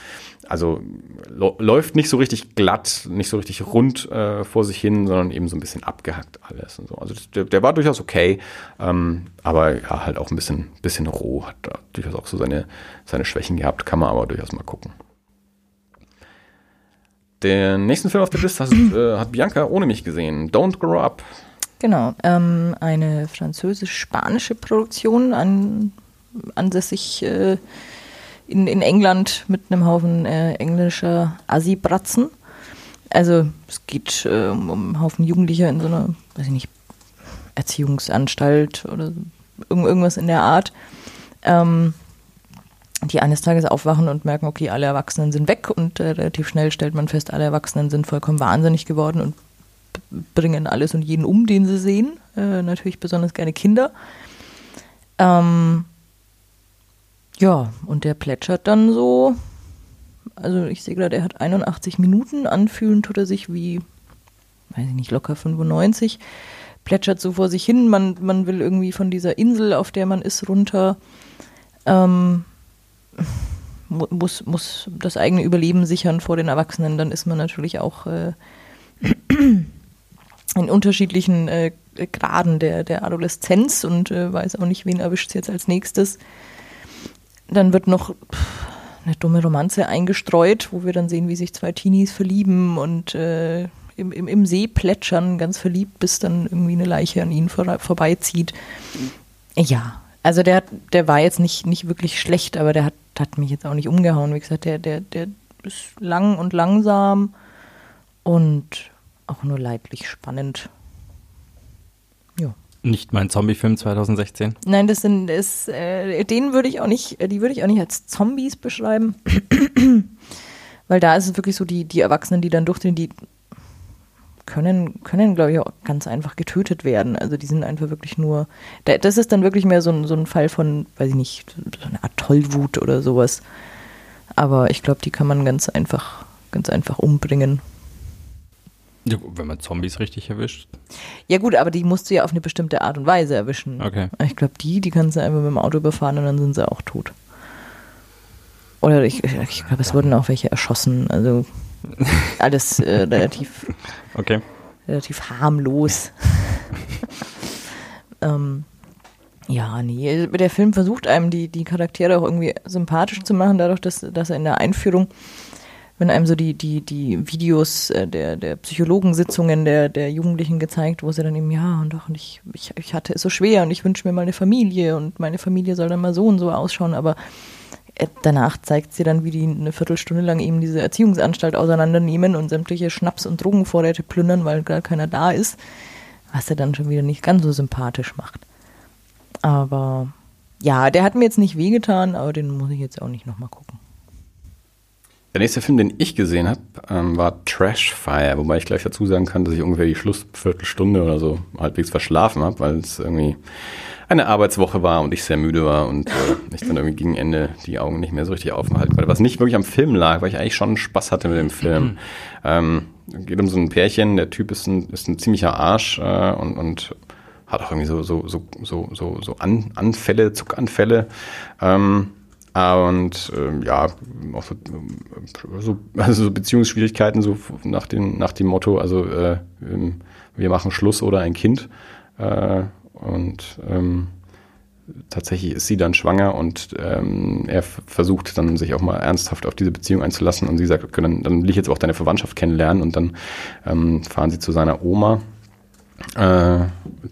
C: also läuft nicht so richtig glatt, nicht so richtig rund äh, vor sich hin, sondern eben so ein bisschen abgehackt alles und so. Also der, der war durchaus okay, ähm, aber ja, halt auch ein bisschen, bisschen roh, hat durchaus auch so seine, seine Schwächen gehabt, kann man aber durchaus mal gucken. Den nächsten Film auf der Liste hat, äh, hat Bianca ohne mich gesehen. Don't Grow Up.
B: Genau, ähm, eine französisch-spanische Produktion an, ansässig äh, in, in England mit einem Haufen äh, englischer Assi-Bratzen. Also es geht äh, um einen Haufen Jugendlicher in so einer, weiß ich nicht, Erziehungsanstalt oder irgendwas in der Art. Ähm, die eines Tages aufwachen und merken, okay, alle Erwachsenen sind weg und äh, relativ schnell stellt man fest, alle Erwachsenen sind vollkommen wahnsinnig geworden und bringen alles und jeden um, den sie sehen. Äh, natürlich besonders gerne Kinder. Ähm, ja, und der plätschert dann so. Also ich sehe gerade, er hat 81 Minuten. Anfühlen tut er sich wie, weiß ich nicht, locker 95. Plätschert so vor sich hin. Man, man will irgendwie von dieser Insel, auf der man ist, runter. Ähm, muss, muss das eigene Überleben sichern vor den Erwachsenen, dann ist man natürlich auch äh, in unterschiedlichen äh, Graden der, der Adoleszenz und äh, weiß auch nicht, wen erwischt es jetzt als nächstes. Dann wird noch eine dumme Romanze eingestreut, wo wir dann sehen, wie sich zwei Teenies verlieben und äh, im, im, im See plätschern, ganz verliebt, bis dann irgendwie eine Leiche an ihnen vor, vorbeizieht. Ja, also der, der war jetzt nicht, nicht wirklich schlecht, aber der hat, hat mich jetzt auch nicht umgehauen. Wie gesagt, der, der, der ist lang und langsam und auch nur leidlich spannend.
A: Ja. Nicht mein Zombie-Film 2016.
B: Nein, das sind, das, äh, den würde ich auch nicht, die würde ich auch nicht als Zombies beschreiben. Weil da ist es wirklich so, die, die Erwachsenen, die dann durchdrehen, die können, können glaube ich, auch ganz einfach getötet werden. Also die sind einfach wirklich nur, das ist dann wirklich mehr so ein, so ein Fall von, weiß ich nicht, so eine Art Tollwut oder sowas. Aber ich glaube, die kann man ganz einfach, ganz einfach umbringen.
A: Ja, wenn man Zombies richtig erwischt.
B: Ja gut, aber die musst du ja auf eine bestimmte Art und Weise erwischen.
A: Okay.
B: Ich glaube, die, die kannst du einfach mit dem Auto überfahren und dann sind sie auch tot. Oder ich, ich glaube, es wurden auch welche erschossen. Also alles äh, relativ,
A: okay.
B: relativ harmlos. ähm, ja, nee, der Film versucht einem die, die Charaktere auch irgendwie sympathisch zu machen, dadurch, dass, dass er in der Einführung, wenn einem so die, die, die Videos äh, der, der Psychologensitzungen der, der Jugendlichen gezeigt, wo sie dann eben, ja, und doch, und ich, ich, ich hatte es so schwer und ich wünsche mir mal eine Familie und meine Familie soll dann mal so und so ausschauen, aber äh, danach zeigt sie dann, wie die eine Viertelstunde lang eben diese Erziehungsanstalt auseinandernehmen und sämtliche Schnaps- und Drogenvorräte plündern, weil gar keiner da ist, was er dann schon wieder nicht ganz so sympathisch macht. Aber ja, der hat mir jetzt nicht wehgetan, aber den muss ich jetzt auch nicht nochmal gucken.
C: Der nächste Film, den ich gesehen habe, ähm, war Trashfire, wobei ich gleich dazu sagen kann, dass ich ungefähr die Schlussviertelstunde oder so halbwegs verschlafen habe, weil es irgendwie eine Arbeitswoche war und ich sehr müde war und äh, ich dann irgendwie gegen Ende die Augen nicht mehr so richtig aufhalten konnte. Was nicht wirklich am Film lag, weil ich eigentlich schon Spaß hatte mit dem Film. ähm, geht um so ein Pärchen, der Typ ist ein, ist ein ziemlicher Arsch äh, und, und hat auch irgendwie so, so, so, so, so, so An Anfälle, Zuckanfälle. Ähm, und ähm, ja, auch so, so, also so Beziehungsschwierigkeiten, so nach, den, nach dem Motto, also äh, wir machen Schluss oder ein Kind. Äh, und ähm, tatsächlich ist sie dann schwanger und ähm, er versucht dann sich auch mal ernsthaft auf diese Beziehung einzulassen und sie sagt, okay, dann, dann will ich jetzt auch deine Verwandtschaft kennenlernen und dann ähm, fahren sie zu seiner Oma äh,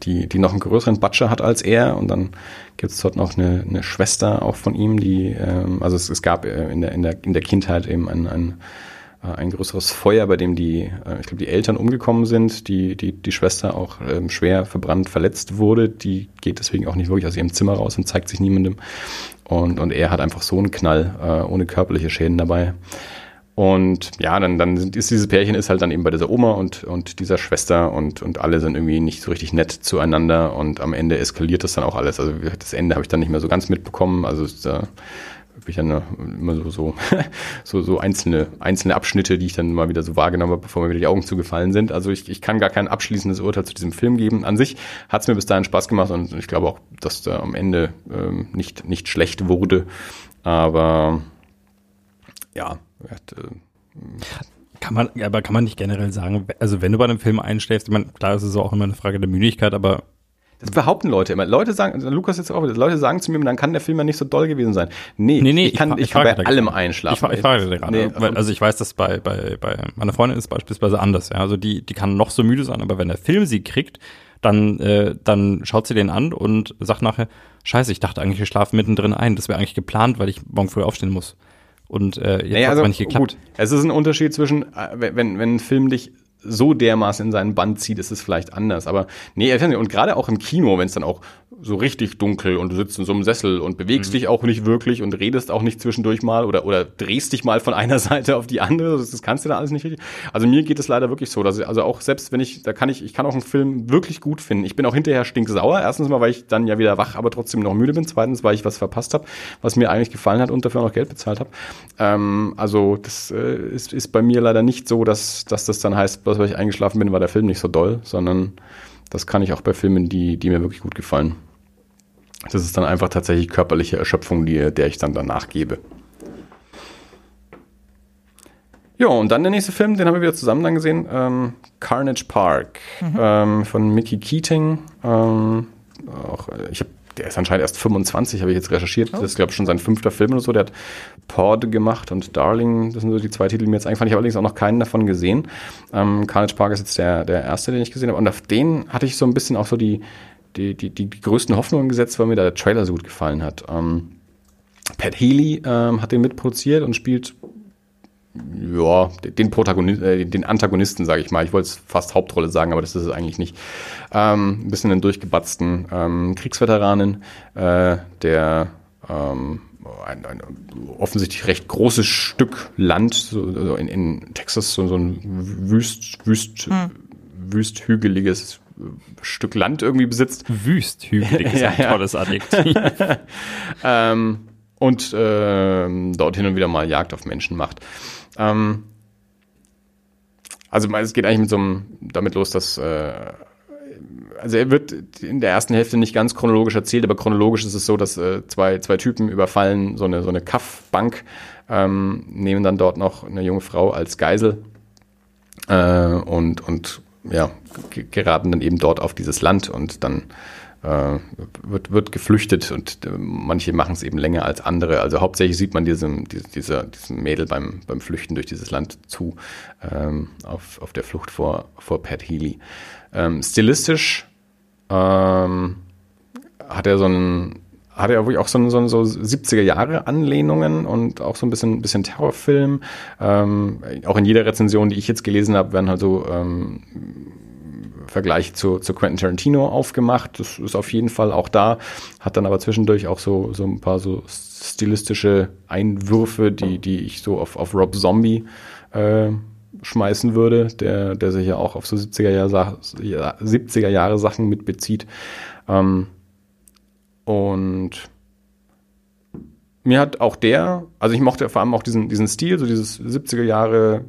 C: die, die noch einen größeren Batscher hat als er. Und dann gibt es dort noch eine, eine Schwester auch von ihm, die, ähm, also es, es gab äh, in der, in, der, in der Kindheit eben ein, ein, äh, ein größeres Feuer, bei dem die, äh, ich glaube, die Eltern umgekommen sind, die, die, die Schwester auch ähm, schwer verbrannt verletzt wurde. Die geht deswegen auch nicht wirklich aus ihrem Zimmer raus und zeigt sich niemandem. Und, und er hat einfach so einen Knall, äh, ohne körperliche Schäden dabei. Und ja, dann, dann ist dieses Pärchen ist halt dann eben bei dieser Oma und, und dieser Schwester und, und alle sind irgendwie nicht so richtig nett zueinander und am Ende eskaliert das dann auch alles. Also das Ende habe ich dann nicht mehr so ganz mitbekommen. Also da habe ich dann immer so, so, so, so einzelne, einzelne Abschnitte, die ich dann mal wieder so wahrgenommen habe, bevor mir wieder die Augen zugefallen sind. Also ich, ich kann gar kein abschließendes Urteil zu diesem Film geben. An sich hat es mir bis dahin Spaß gemacht und ich glaube auch, dass da am Ende ähm, nicht, nicht schlecht wurde. Aber ja,
A: kann man, aber kann man nicht generell sagen, also wenn du bei einem Film einschläfst, ich meine, klar ist es auch immer eine Frage der Müdigkeit, aber
C: das behaupten Leute immer. Leute sagen, also Lukas jetzt auch wieder, Leute sagen zu mir, dann kann der Film ja nicht so doll gewesen sein. Nee, nee, nee ich kann, ich, ich kann bei allem einschlafen.
A: Ich, ich frage dir gerade. Nee, weil, also ich weiß, dass bei, bei, bei meiner Freundin ist beispielsweise anders. Ja? Also die, die kann noch so müde sein, aber wenn der Film sie kriegt, dann, äh, dann schaut sie den an und sagt nachher, scheiße, ich dachte eigentlich, wir schlafen mittendrin ein. Das wäre eigentlich geplant, weil ich morgen früh aufstehen muss. Und äh,
C: jetzt naja, hat es also, nicht geklappt. Gut. Es ist ein Unterschied zwischen, äh, wenn, wenn ein Film dich so dermaßen in seinen Band zieht, ist es vielleicht anders. Aber nee, und gerade auch im Kino, wenn es dann auch so richtig dunkel und du sitzt in so einem Sessel und bewegst mhm. dich auch nicht wirklich und redest auch nicht zwischendurch mal oder, oder drehst dich mal von einer Seite auf die andere. Das, das kannst du da alles nicht richtig. Also mir geht es leider wirklich so, dass ich, also auch selbst wenn ich, da kann ich, ich kann auch einen Film wirklich gut finden. Ich bin auch hinterher stinksauer. Erstens mal, weil ich dann ja wieder wach, aber trotzdem noch müde bin. Zweitens, weil ich was verpasst habe, was mir eigentlich gefallen hat und dafür auch noch Geld bezahlt habe. Ähm, also das äh, ist, ist bei mir leider nicht so, dass, dass das dann heißt, weil ich eingeschlafen bin, war der Film nicht so doll, sondern das kann ich auch bei Filmen, die, die mir wirklich gut gefallen. Das ist dann einfach tatsächlich körperliche Erschöpfung, die, der ich dann danach gebe. Ja, und dann der nächste Film, den haben wir wieder zusammen dann gesehen, ähm, Carnage Park mhm. ähm, von Mickey Keating. Ähm, auch, äh, ich habe der ist anscheinend erst 25, habe ich jetzt recherchiert. Das ist, glaube ich, schon sein fünfter Film oder so. Der hat Porde gemacht und Darling. Das sind so die zwei Titel, die mir jetzt eingefallen. Ich habe allerdings auch noch keinen davon gesehen. Ähm, Carnage Park ist jetzt der, der erste, den ich gesehen habe. Und auf den hatte ich so ein bisschen auch so die, die, die, die, die größten Hoffnungen gesetzt, weil mir der Trailer so gut gefallen hat. Ähm, Pat Healy ähm, hat den mitproduziert und spielt ja, den Protagonist, äh, den Antagonisten, sage ich mal. Ich wollte es fast Hauptrolle sagen, aber das ist es eigentlich nicht. Ähm, ein bisschen einen durchgebatzten ähm, Kriegsveteranen, äh, der ähm, ein, ein offensichtlich recht großes Stück Land so, in, in Texas, so, so ein wüst, wüst, hm. wüsthügeliges Stück Land irgendwie besitzt.
A: Wüsthügelig ist ein ja, tolles Adjektiv.
C: ähm, und äh, dort hin und wieder mal Jagd auf Menschen macht. Ähm, also es geht eigentlich mit so einem, damit los, dass äh, also er wird in der ersten Hälfte nicht ganz chronologisch erzählt, aber chronologisch ist es so, dass äh, zwei, zwei Typen überfallen so eine, so eine Kaffbank, ähm, nehmen dann dort noch eine junge Frau als Geisel äh, und, und ja, geraten dann eben dort auf dieses Land und dann äh, wird, wird geflüchtet und äh, manche machen es eben länger als andere. Also hauptsächlich sieht man diesem, dieser, diesem Mädel beim, beim Flüchten durch dieses Land zu, ähm, auf, auf der Flucht vor, vor Pat Healy. Ähm, stilistisch ähm, hat er so einen hat er wirklich auch so, so, so 70er Jahre Anlehnungen und auch so ein bisschen, bisschen Terrorfilm. Ähm, auch in jeder Rezension, die ich jetzt gelesen habe, werden halt so ähm, Vergleich zu, zu Quentin Tarantino aufgemacht. Das ist auf jeden Fall auch da, hat dann aber zwischendurch auch so, so ein paar so stilistische Einwürfe, die, die ich so auf, auf Rob Zombie äh, schmeißen würde, der, der sich ja auch auf so 70er Jahre, 70er Jahre Sachen mitbezieht. Ähm, und mir hat auch der, also ich mochte vor allem auch diesen, diesen Stil, so dieses 70er Jahre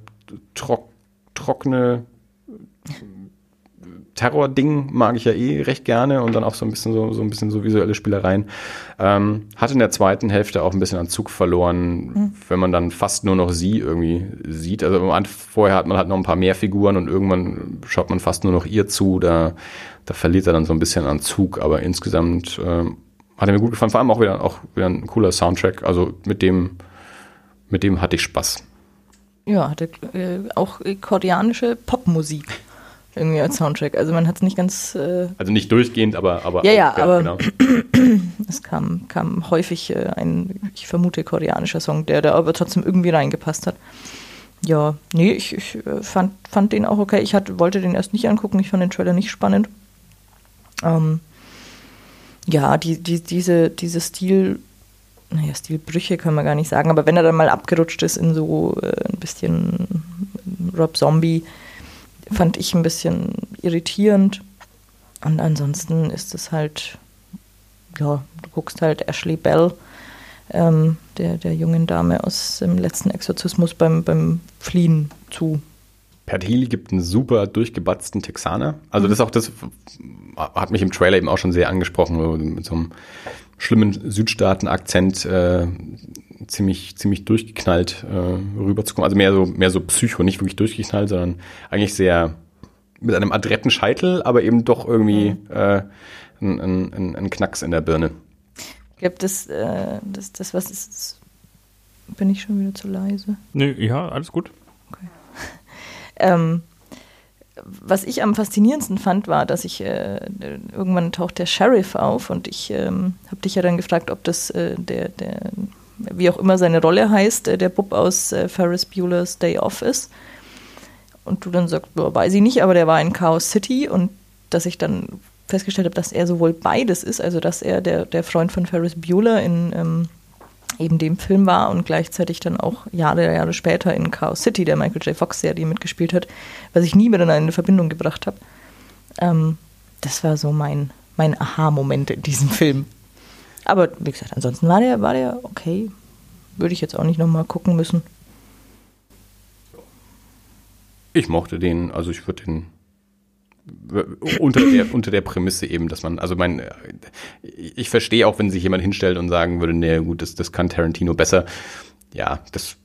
C: trock, trockene Terror-Ding mag ich ja eh recht gerne und dann auch so ein bisschen so, so ein bisschen so visuelle Spielereien. Ähm, hat in der zweiten Hälfte auch ein bisschen an Zug verloren, mhm. wenn man dann fast nur noch sie irgendwie sieht. Also vorher hat man halt noch ein paar mehr Figuren und irgendwann schaut man fast nur noch ihr zu. Da, da verliert er dann so ein bisschen an Zug, aber insgesamt ähm, hat er mir gut gefallen. Vor allem auch wieder, auch wieder ein cooler Soundtrack. Also mit dem, mit dem hatte ich Spaß.
B: Ja, hatte äh, auch koreanische Popmusik irgendwie als Soundtrack. Also man hat es nicht ganz. Äh
C: also nicht durchgehend, aber. aber
B: ja, ja, ja, aber genau. es kam, kam häufig äh, ein, ich vermute, koreanischer Song, der da aber trotzdem irgendwie reingepasst hat. Ja, nee, ich, ich äh, fand, fand den auch okay. Ich hatte, wollte den erst nicht angucken, ich fand den Trailer nicht spannend. Ähm, ja, die, die, diese, diese Stil, naja, Stilbrüche kann man gar nicht sagen, aber wenn er dann mal abgerutscht ist in so äh, ein bisschen Rob Zombie, fand ich ein bisschen irritierend. Und ansonsten ist es halt, ja, du guckst halt Ashley Bell, ähm, der, der jungen Dame aus dem letzten Exorzismus beim, beim Fliehen zu.
C: Pat Healy gibt einen super durchgebatzten Texaner. Also mhm. das ist auch das, hat mich im Trailer eben auch schon sehr angesprochen, mit so einem schlimmen Südstaaten-Akzent äh, ziemlich, ziemlich durchgeknallt äh, rüberzukommen. Also mehr so, mehr so Psycho, nicht wirklich durchgeknallt, sondern eigentlich sehr mit einem adretten Scheitel, aber eben doch irgendwie mhm. äh, ein, ein, ein, Knacks in der Birne.
B: Gibt es äh, das, das, was ist. Bin ich schon wieder zu leise?
A: Nö, ja, alles gut. Okay.
B: ähm, was ich am faszinierendsten fand, war, dass ich äh, irgendwann taucht der Sheriff auf und ich ähm, habe dich ja dann gefragt, ob das äh, der, der, wie auch immer seine Rolle heißt, äh, der Bub aus äh, Ferris Bueller's Day Off ist. Und du dann sagst, weiß ich nicht, aber der war in Chaos City und dass ich dann festgestellt habe, dass er sowohl beides ist, also dass er der, der Freund von Ferris Bueller in ähm, eben dem Film war und gleichzeitig dann auch Jahre, Jahre später in Chaos City, der Michael J. Fox-Serie mitgespielt hat, was ich nie miteinander in Verbindung gebracht habe. Ähm, das war so mein, mein Aha-Moment in diesem Film. Aber wie gesagt, ansonsten war der, war der okay. Würde ich jetzt auch nicht nochmal gucken müssen.
C: Ich mochte den, also ich würde den unter der, unter der Prämisse eben, dass man, also mein, ich verstehe auch, wenn sich jemand hinstellt und sagen würde, nee, gut, das, das kann Tarantino besser. Ja, das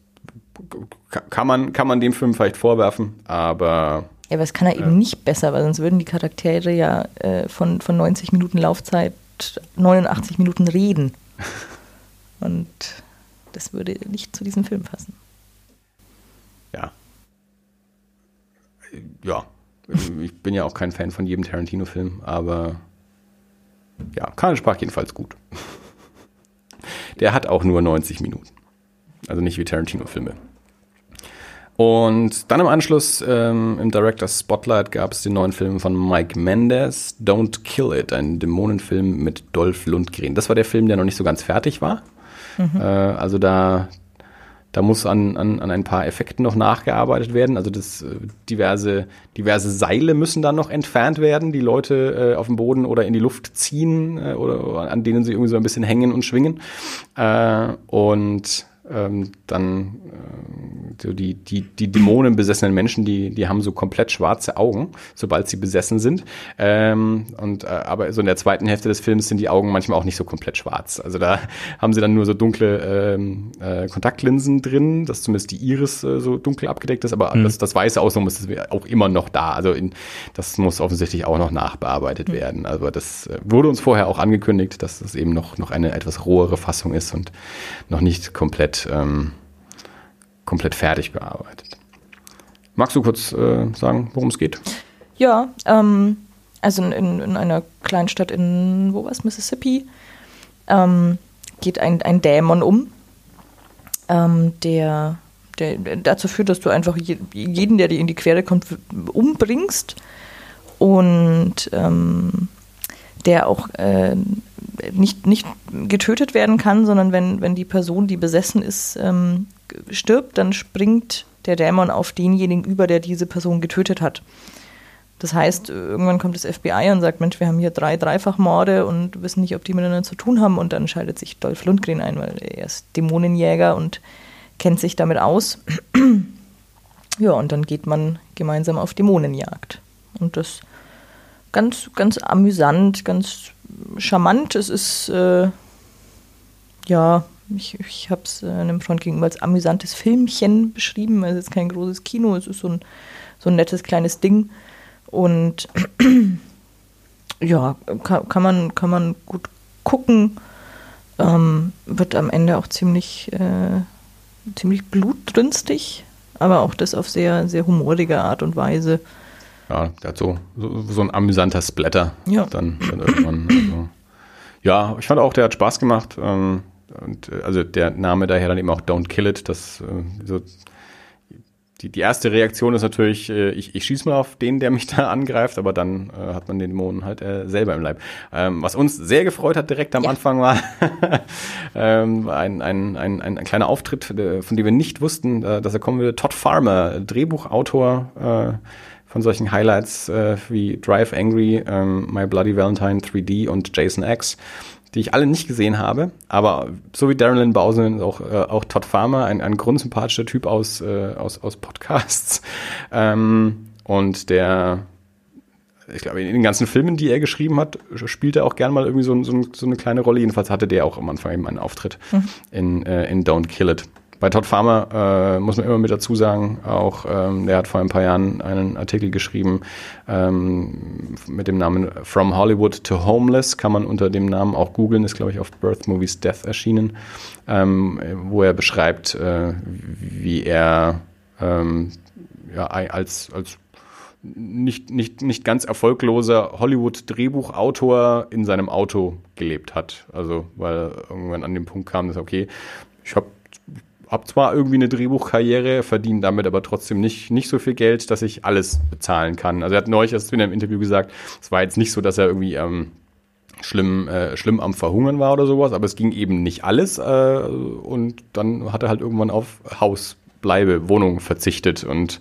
C: kann man, kann man dem Film vielleicht vorwerfen, aber.
B: Ja, aber es kann er ja. eben nicht besser, weil sonst würden die Charaktere ja äh, von, von 90 Minuten Laufzeit 89 Minuten reden. Und das würde nicht zu diesem Film passen.
C: Ja. Ja, ich bin ja auch kein Fan von jedem Tarantino-Film, aber ja, Karl sprach jedenfalls gut. Der hat auch nur 90 Minuten. Also nicht wie Tarantino-Filme. Und dann im Anschluss ähm, im Director's Spotlight gab es den neuen Film von Mike Mendes, Don't Kill It, ein Dämonenfilm mit Dolph Lundgren. Das war der Film, der noch nicht so ganz fertig war. Mhm. Äh, also da, da muss an, an, an ein paar Effekten noch nachgearbeitet werden. Also das äh, diverse, diverse Seile müssen dann noch entfernt werden, die Leute äh, auf dem Boden oder in die Luft ziehen äh, oder an denen sie irgendwie so ein bisschen hängen und schwingen. Äh, und ähm, dann äh, so die, die, die dämonenbesessenen Menschen, die, die haben so komplett schwarze Augen, sobald sie besessen sind. Ähm, und äh, aber so in der zweiten Hälfte des Films sind die Augen manchmal auch nicht so komplett schwarz. Also da haben sie dann nur so dunkle ähm, äh, Kontaktlinsen drin, dass zumindest die Iris äh, so dunkel abgedeckt ist, aber mhm. das, das weiße Außen ist auch immer noch da. Also in, das muss offensichtlich auch noch nachbearbeitet mhm. werden. Also das äh, wurde uns vorher auch angekündigt, dass das eben noch, noch eine etwas rohere Fassung ist und noch nicht komplett ähm, komplett fertig bearbeitet. Magst du kurz äh, sagen, worum es geht?
B: Ja, ähm, also in, in, einer Kleinstadt in, wo war es, Mississippi, ähm, geht ein, ein Dämon um, ähm, der, der dazu führt, dass du einfach jeden, der dir in die Quere kommt, umbringst und ähm, der auch äh, nicht, nicht getötet werden kann, sondern wenn, wenn die Person, die besessen ist, ähm, stirbt, dann springt der Dämon auf denjenigen über, der diese Person getötet hat. Das heißt, irgendwann kommt das FBI und sagt, Mensch, wir haben hier drei Dreifachmorde und wissen nicht, ob die miteinander zu tun haben. Und dann schaltet sich Dolph Lundgren ein, weil er ist Dämonenjäger und kennt sich damit aus. ja, und dann geht man gemeinsam auf Dämonenjagd. Und das ganz, ganz amüsant, ganz charmant. Es ist, äh, ja, ich, ich habe es äh, einem Freund gegenüber als amüsantes Filmchen beschrieben. Es ist kein großes Kino, es ist so ein, so ein nettes kleines Ding. Und ja, kann, kann, man, kann man gut gucken. Ähm, wird am Ende auch ziemlich, äh, ziemlich blutdrünstig, aber auch das auf sehr, sehr humorige Art und Weise.
C: Ja, der hat so, so, so ein amüsanter Splatter.
B: Ja.
C: Dann, dann irgendwann. Also. Ja, ich fand auch, der hat Spaß gemacht. Ähm, und äh, also der Name daher dann eben auch Don't Kill It. Das äh, so die, die erste Reaktion ist natürlich, äh, ich, ich schieße mal auf den, der mich da angreift, aber dann äh, hat man den Dämonen halt äh, selber im Leib. Ähm, was uns sehr gefreut hat direkt am
B: Ja.
C: Anfang war ähm, ein, ein, ein, ein, ein kleiner Auftritt, äh, von dem wir nicht wussten, äh, dass er kommen würde. Todd Farmer, Drehbuchautor von solchen Highlights äh, wie Drive Angry, ähm, My Bloody Valentine 3D und Jason X, die ich alle nicht gesehen habe. Aber so wie Darren Lynn Bowsen, auch, äh, auch Todd Farmer, ein, ein grundsympathischer Typ aus, äh, aus, aus Podcasts. Ähm, und der, ich glaube, in den ganzen Filmen, die er geschrieben hat, spielt er auch gern mal irgendwie so, so, so eine kleine Rolle. Jedenfalls hatte der auch am Anfang eben einen Auftritt in, äh, in Don't Kill It. Bei Todd Farmer äh, muss man immer mit dazu sagen, auch ähm, der hat vor ein paar Jahren einen Artikel geschrieben ähm, mit dem Namen From Hollywood to Homeless, kann man unter dem Namen auch googeln, ist glaube ich auf Birth Movies Death erschienen, ähm, wo er beschreibt, äh, wie er ähm, ja, als, als nicht, nicht, nicht ganz erfolgloser Hollywood-Drehbuchautor in seinem Auto gelebt hat. Also, weil irgendwann an den Punkt kam, dass, okay, ich habe hab zwar irgendwie eine Drehbuchkarriere, verdiene damit aber trotzdem nicht, nicht so viel Geld, dass ich alles bezahlen kann. Also er hat neulich erst in einem Interview gesagt, es war jetzt nicht so, dass er irgendwie ähm, schlimm, äh, schlimm am Verhungern war oder sowas, aber es ging eben nicht alles äh, und dann hat er halt irgendwann auf Haus, Bleibe, Wohnung verzichtet und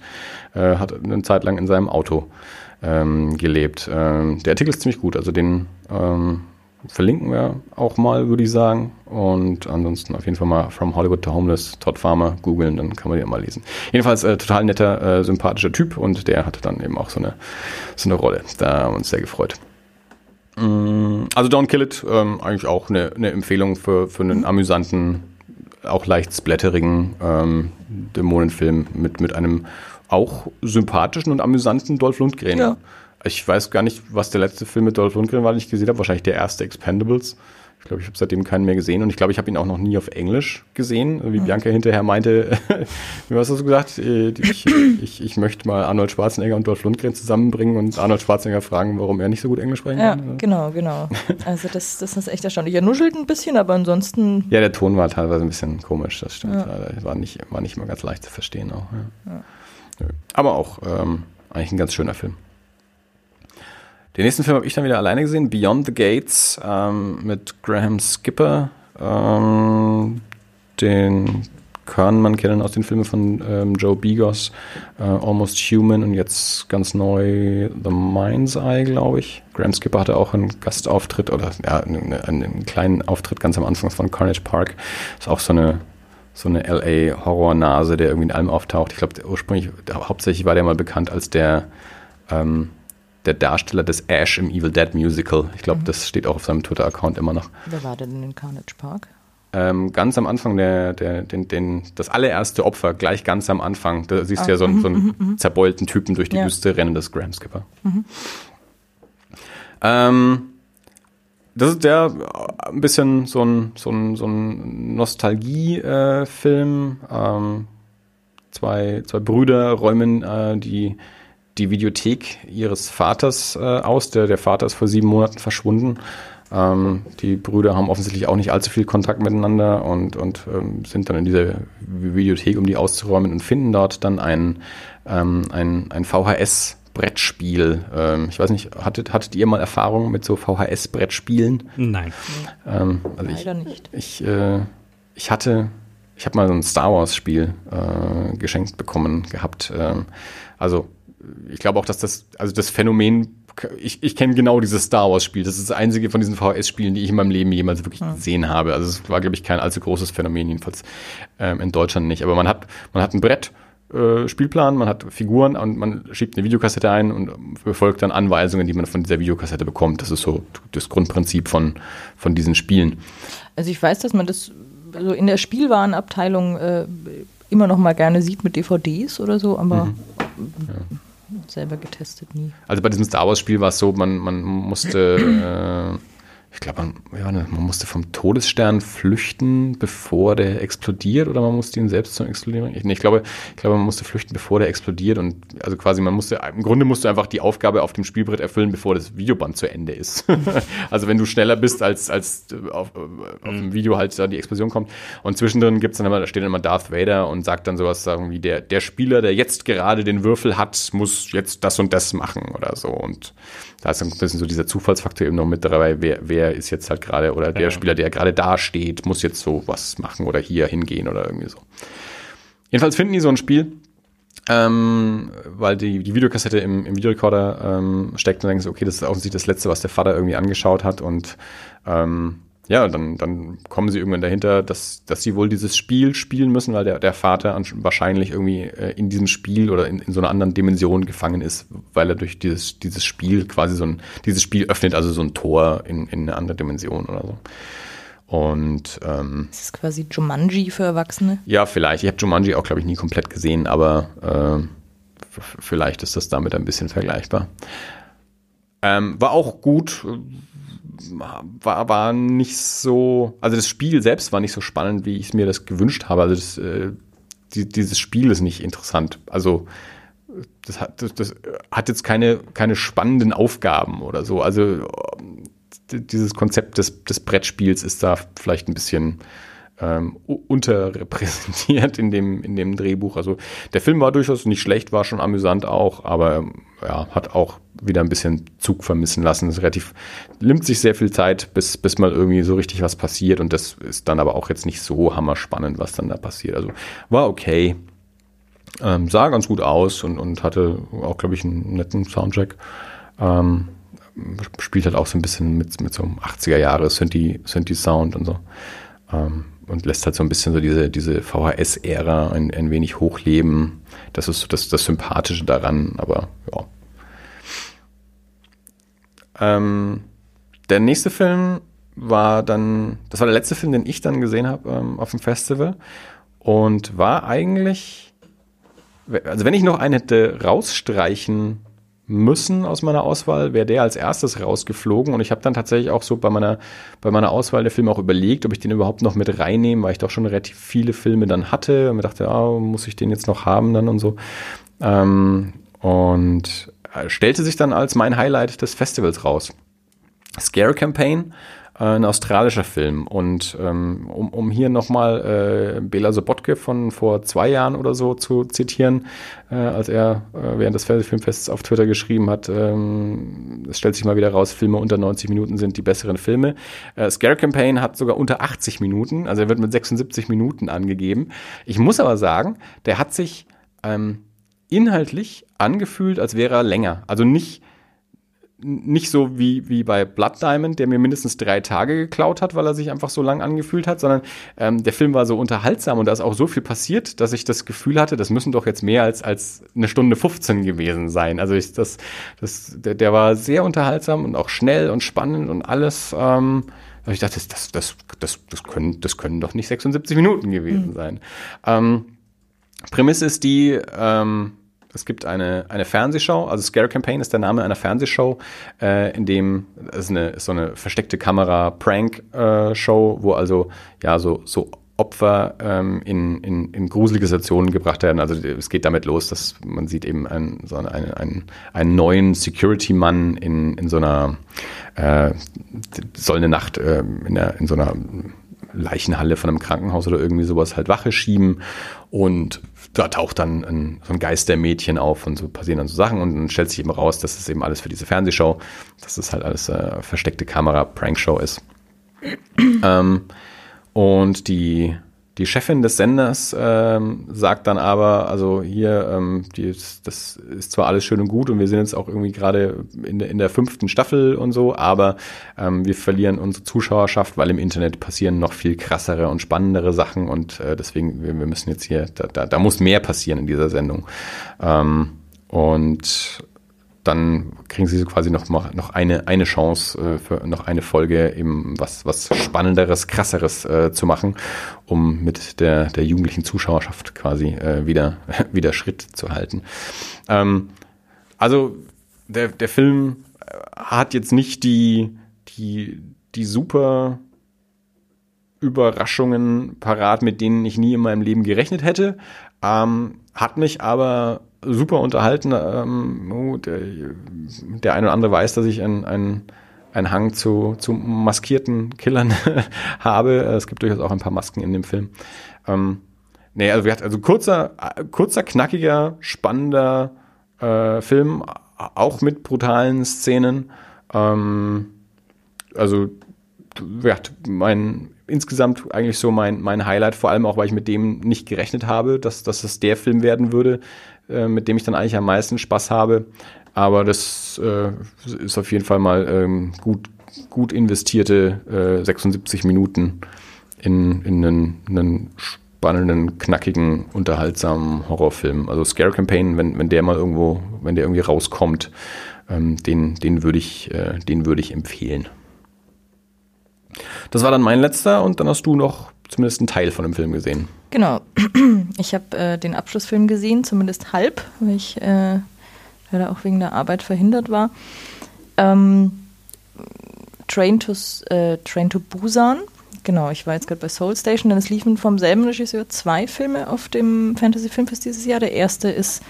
C: äh, hat eine Zeit lang in seinem Auto ähm, gelebt. Ähm, der Artikel ist ziemlich gut, also den ähm, verlinken wir auch mal, würde ich sagen. Und ansonsten auf jeden Fall mal From Hollywood to Homeless, Todd Farmer googeln, dann kann man den mal lesen. Jedenfalls äh, total netter, äh, sympathischer Typ und der hatte dann eben auch so eine, so eine Rolle. Da haben wir uns sehr gefreut. Mm, Also Don't Kill It, ähm, eigentlich auch eine, eine Empfehlung für, für einen amüsanten, auch leicht splatterigen ähm, Dämonenfilm mit, mit einem auch sympathischen und amüsanten Dolph Lundgren.
B: Ja.
C: Ich weiß gar nicht, was der letzte Film mit Dolph Lundgren war, den ich gesehen habe. Wahrscheinlich der erste Expendables. Ich glaube, ich habe seitdem keinen mehr gesehen und ich glaube, ich habe ihn auch noch nie auf Englisch gesehen. Wie Bianca hinterher meinte, wie hast du gesagt? Äh, Ich, ich, ich möchte mal Arnold Schwarzenegger und Dolph Lundgren zusammenbringen und Arnold Schwarzenegger fragen, warum er nicht so gut Englisch sprechen
B: Ja,
C: kann.
B: genau, genau. Also das, das ist echt erstaunlich. Er nuschelt ein bisschen, aber ansonsten
C: Ja, der Ton war teilweise ein bisschen komisch, das stimmt.
B: Ja.
C: War nicht, war nicht mal ganz leicht zu verstehen auch. Ja. Nö. Aber auch ähm, eigentlich ein ganz schöner Film. Den nächsten Film habe ich dann wieder alleine gesehen, Beyond the Gates ähm, mit Graham Skipper. Ähm, den kann man kennen aus den Filmen von ähm, Joe Bigos, äh, Almost Human und jetzt ganz neu The Mind's Eye, glaube ich. Graham Skipper hatte auch einen Gastauftritt oder ja, einen, einen kleinen Auftritt ganz am Anfang von Carnage Park. Ist auch so eine so eine LA Horrornase, der irgendwie in allem auftaucht. Ich glaube, ursprünglich hauptsächlich war der mal bekannt als der ähm, der Darsteller des Ash im Evil Dead Musical. Ich glaube, das steht auch auf seinem Twitter-Account immer noch.
B: wer war denn in Carnage Park?
C: Ähm, ganz am Anfang, der, der, den, den, das allererste Opfer, gleich ganz am Anfang, da siehst du ja so, einen- so einen zerbeulten Typen durch die
B: Ja.
C: Wüste rennen, das Graham Skipper. Ähm, das ist der äh, ein bisschen so ein, so ein, so ein Nostalgie-Film. ähm, zwei, zwei Brüder räumen äh, die, die Videothek ihres Vaters äh, aus. Der, der Vater ist vor sieben Monaten verschwunden. Ähm, die Brüder haben offensichtlich auch nicht allzu viel Kontakt miteinander und, und ähm, sind dann in dieser Videothek, um die auszuräumen und finden dort dann ein, ähm, ein, ein VHS-Brettspiel. Ähm, ich weiß nicht, hattet, hattet ihr mal Erfahrung mit so VHS-Brettspielen?
A: Nein.
C: Ähm, also ich,
B: Leider nicht.
C: ich, äh, ich hatte, ich habe mal so ein Star Wars Spiel äh, geschenkt bekommen gehabt. Ähm, also ich glaube auch, dass das, also das Phänomen, ich, ich kenne genau dieses Star Wars Spiel. Das ist das einzige von diesen VHS-Spielen, die ich in meinem Leben jemals wirklich gesehen habe. Also es war, glaube ich, kein allzu großes Phänomen, jedenfalls ähm, in Deutschland nicht. Aber man hat, man hat ein Brett, äh, Spielplan, man hat Figuren und man schiebt eine Videokassette ein und befolgt dann Anweisungen, die man von dieser Videokassette bekommt. Das ist so das Grundprinzip von, von diesen Spielen.
B: Also ich weiß, dass man das so in der Spielwarenabteilung äh, immer noch mal gerne sieht mit DVDs oder so, aber selber getestet nie.
C: Also bei diesem Star Wars Spiel war es so, man, man musste ich glaube, man, ja, ne, man musste vom Todesstern flüchten, bevor der explodiert, oder man musste ihn selbst zum Explodieren. Ich, nee, ich glaube, ich glaube, man musste flüchten, bevor der explodiert. Und also quasi, man musste, im Grunde musst du einfach die Aufgabe auf dem Spielbrett erfüllen, bevor das Videoband zu Ende ist. also wenn du schneller bist, als, als auf, auf dem Video halt da die Explosion kommt. Und zwischendrin gibt's dann immer, da steht dann immer Darth Vader und sagt dann sowas sagen wie, der, der Spieler, der jetzt gerade den Würfel hat, muss jetzt das und das machen oder so. Und da ist ein bisschen so dieser Zufallsfaktor eben noch mit dabei, wer, wer ist jetzt halt gerade, oder der ja. Spieler, der gerade da steht, muss jetzt so was machen oder hier hingehen oder irgendwie so. Jedenfalls finden die so ein Spiel, ähm, weil die, die Videokassette im, im Videorekorder ähm, steckt und denken so, okay, das ist offensichtlich das Letzte, was der Vater irgendwie angeschaut hat und ähm, ja, dann, dann kommen sie irgendwann dahinter, dass, dass sie wohl dieses Spiel spielen müssen, weil der, der Vater wahrscheinlich irgendwie äh, in diesem Spiel oder in, in so einer anderen Dimension gefangen ist, weil er durch dieses, dieses Spiel quasi so ein, dieses Spiel öffnet, also so ein Tor in, in eine andere Dimension oder so. Und ähm,
B: ist es quasi Jumanji für Erwachsene?
C: Ja, vielleicht. Ich habe Jumanji auch, glaube ich, nie komplett gesehen, aber äh, vielleicht ist das damit ein bisschen vergleichbar. Ähm, war auch gut, war, war nicht so, also das Spiel selbst war nicht so spannend, wie ich mir das gewünscht habe. Also das, äh, die, dieses Spiel ist nicht interessant. Also das hat, das, das hat jetzt keine, keine spannenden Aufgaben oder so. Also dieses Konzept des, des Brettspiels ist da vielleicht ein bisschen ähm, unterrepräsentiert in dem, in dem Drehbuch. Also der Film war durchaus nicht schlecht, war schon amüsant auch, aber ja, hat auch wieder ein bisschen Zug vermissen lassen. Es relativ, nimmt sich sehr viel Zeit, bis, bis mal irgendwie so richtig was passiert und das ist dann aber auch jetzt nicht so hammerspannend, was dann da passiert. Also war okay. Ähm, sah ganz gut aus und, und hatte auch, glaube ich, einen netten Soundtrack. Ähm, spielt halt auch so ein bisschen mit, mit so einem 80er Jahre Synthi, Synthi Sound und so. Ähm, und lässt halt so ein bisschen so diese, diese VHS-Ära ein, ein wenig hochleben. Das ist das, das Sympathische daran, aber ja. Ähm, der nächste Film war dann, das war der letzte Film, den ich dann gesehen habe ähm, auf dem Festival und war eigentlich, also wenn ich noch einen hätte rausstreichen müssen aus meiner Auswahl, wäre der als erstes rausgeflogen. Und ich habe dann tatsächlich auch so bei meiner, bei meiner Auswahl der Filme auch überlegt, ob ich den überhaupt noch mit reinnehme, weil ich doch schon relativ viele Filme dann hatte und mir dachte, ah, muss ich den jetzt noch haben dann und so. Ähm, und äh, stellte sich dann als mein Highlight des Festivals raus. Scare Campaign ein australischer Film. Und ähm, um, um hier nochmal äh, Bela Sobotke von vor zwei Jahren oder so zu zitieren, äh, als er äh, während des Filmfests auf Twitter geschrieben hat, ähm, es stellt sich mal wieder raus, Filme unter 90 Minuten sind die besseren Filme. Äh, Scare Campaign hat sogar unter 80 Minuten, also er wird mit 76 Minuten angegeben. Ich muss aber sagen, der hat sich ähm, inhaltlich angefühlt, als wäre er länger. Also nicht nicht so wie, wie bei Blood Diamond, der mir mindestens drei Tage geklaut hat, weil er sich einfach so lang angefühlt hat, sondern ähm, der Film war so unterhaltsam und da ist auch so viel passiert, dass ich das Gefühl hatte, das müssen doch jetzt mehr als, als eine Stunde 15 gewesen sein. Also ich, das, das, der, der war sehr unterhaltsam und auch schnell und spannend und alles. Ähm, ich dachte, das, das, das, das, können, das können doch nicht 76 Minuten gewesen mhm. sein. Ähm, Prämisse ist die, ähm, es gibt eine, eine Fernsehshow, also Scare Campaign ist der Name einer Fernsehshow, äh, in dem es eine, ist so eine versteckte Kamera-Prank-Show, äh, wo also ja so, so Opfer ähm, in, in, in gruselige Situationen gebracht werden. Also es geht damit los, dass man sieht eben einen, so einen, einen, einen neuen Security-Mann in, in so einer äh, soll eine Nacht äh, in, der, in so einer Leichenhalle von einem Krankenhaus oder irgendwie sowas halt Wache schieben und da taucht dann ein, so ein Geistermädchen auf und so passieren dann so Sachen und dann stellt sich eben raus, dass das eben alles für diese Fernsehshow, dass das halt alles äh, versteckte Kamera-Prankshow ist. ähm, und die die Chefin des Senders ähm, sagt dann aber, also hier, ähm, die, das ist zwar alles schön und gut und wir sind jetzt auch irgendwie gerade in, in der fünften Staffel und so, aber ähm, wir verlieren unsere Zuschauerschaft, weil im Internet passieren noch viel krassere und spannendere Sachen und äh, deswegen, wir, wir müssen jetzt hier, da, da, da muss mehr passieren in dieser Sendung. Ähm, und dann kriegen sie quasi noch, noch eine, eine Chance äh, für noch eine Folge eben was, was Spannenderes, Krasseres äh, zu machen, um mit der, der jugendlichen Zuschauerschaft quasi äh, wieder, wieder Schritt zu halten. Ähm, also der, der Film hat jetzt nicht die, die, die super Überraschungen parat, mit denen ich nie in meinem Leben gerechnet hätte. Ähm, hat mich aber super unterhalten. Ähm, oh, der, eine oder andere weiß, dass ich ein, ein, ein Hang zu, zu maskierten Killern habe. Es gibt durchaus auch ein paar Masken in dem Film. Ähm, nee, also, also kurzer, kurzer, knackiger, spannender äh, Film, auch mit brutalen Szenen. Ähm, also ja, mein insgesamt eigentlich so mein, mein Highlight, vor allem auch, weil ich mit dem nicht gerechnet habe, dass, dass das der Film werden würde, äh, mit dem ich dann eigentlich am meisten Spaß habe. Aber das äh, ist auf jeden Fall mal ähm, gut, gut investierte äh, 76 Minuten in, in einen, einen spannenden, knackigen, unterhaltsamen Horrorfilm. Also Scare Campaign, wenn, wenn der mal irgendwo, wenn der irgendwie rauskommt, ähm, den, den würde ich, äh, den würde ich empfehlen. Das war dann mein letzter und dann hast du noch zumindest einen Teil von dem Film gesehen.
B: Genau. Ich habe äh, den Abschlussfilm gesehen, zumindest halb, weil ich äh, leider auch wegen der Arbeit verhindert war. Ähm, Train, to, äh, Train to Busan. Genau, ich war jetzt gerade bei Soul Station, denn es liefen vom selben Regisseur zwei Filme auf dem Fantasy Filmfest dieses Jahr. Der erste ist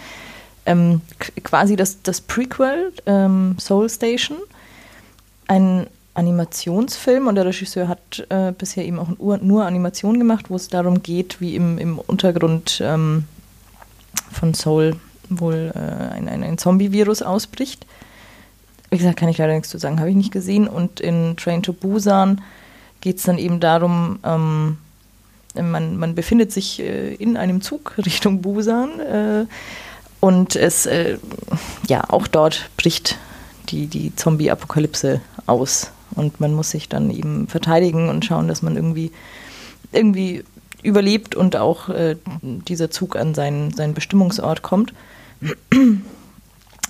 B: ähm, quasi das, das Prequel, ähm, Soul Station. Ein Animationsfilm und der Regisseur hat äh, bisher eben auch nur Animationen gemacht, wo es darum geht, wie im, im Untergrund ähm, von Soul wohl äh, ein, ein, ein Zombie-Virus ausbricht. Wie gesagt, kann ich leider nichts zu sagen, habe ich nicht gesehen. Und in Train to Busan geht es dann eben darum, ähm, man, man befindet sich äh, in einem Zug Richtung Busan äh, und es, äh, ja, auch dort bricht die, die Zombie-Apokalypse aus und man muss sich dann eben verteidigen und schauen, dass man irgendwie, irgendwie überlebt und auch äh, dieser Zug an seinen, seinen Bestimmungsort kommt.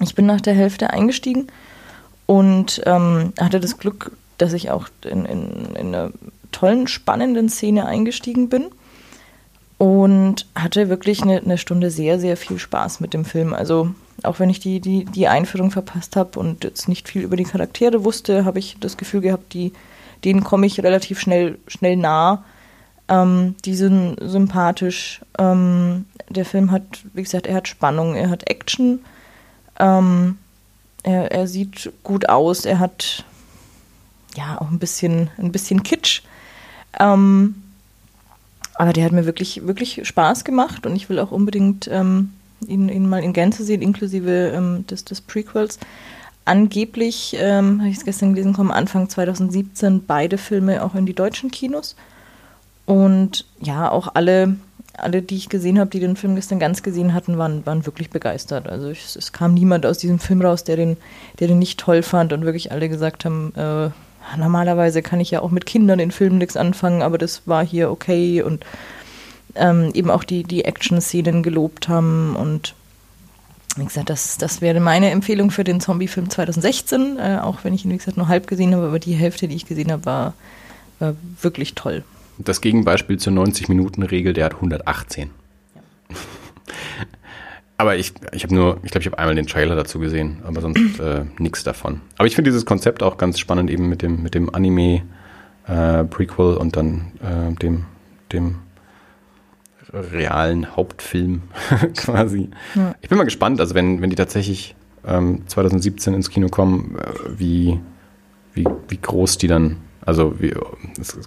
B: Ich bin nach der Hälfte eingestiegen und ähm, hatte das Glück, dass ich auch in, in, in einer tollen, spannenden Szene eingestiegen bin und hatte wirklich eine, eine Stunde sehr, sehr viel Spaß mit dem Film. Also auch wenn ich die, die, die Einführung verpasst habe und jetzt nicht viel über die Charaktere wusste, habe ich das Gefühl gehabt, die, denen komme ich relativ schnell, schnell nah. Ähm, die sind sympathisch. Ähm, der Film hat, wie gesagt, er hat Spannung, er hat Action. Ähm, er, er sieht gut aus, er hat ja auch ein bisschen, ein bisschen Kitsch. Ähm, aber der hat mir wirklich, wirklich Spaß gemacht und ich will auch unbedingt ähm, ihn, ihn mal in Gänze sehen, inklusive ähm, des, des Prequels. Angeblich, ähm, habe ich es gestern gelesen, kommen Anfang 2017 beide Filme auch in die deutschen Kinos. Und ja, auch alle, alle die ich gesehen habe, die den Film gestern ganz gesehen hatten, waren, waren wirklich begeistert. Also ich, es kam niemand aus diesem Film raus, der den, der den nicht toll fand und wirklich alle gesagt haben, äh, normalerweise kann ich ja auch mit Kindern in Filmen nichts anfangen, aber das war hier okay und ähm, eben auch die, die Action-Szenen gelobt haben und wie gesagt, das, das wäre meine Empfehlung für den Zombie-Film 2016, äh, auch wenn ich ihn, wie gesagt, nur halb gesehen habe, aber die Hälfte, die ich gesehen habe, war, war wirklich toll.
C: Das Gegenbeispiel zur 90-Minuten-Regel, der hat 118. Ja. aber ich, ich habe nur, ich glaube, ich habe einmal den Trailer dazu gesehen, aber sonst äh, nichts davon. Aber ich finde dieses Konzept auch ganz spannend, eben mit dem, mit dem Anime-Prequel äh, und dann äh, dem, dem realen Hauptfilm quasi. Ja. Ich bin mal gespannt, also wenn, wenn die tatsächlich ähm, 2017 ins Kino kommen, äh, wie, wie, wie groß die dann, also wie, es,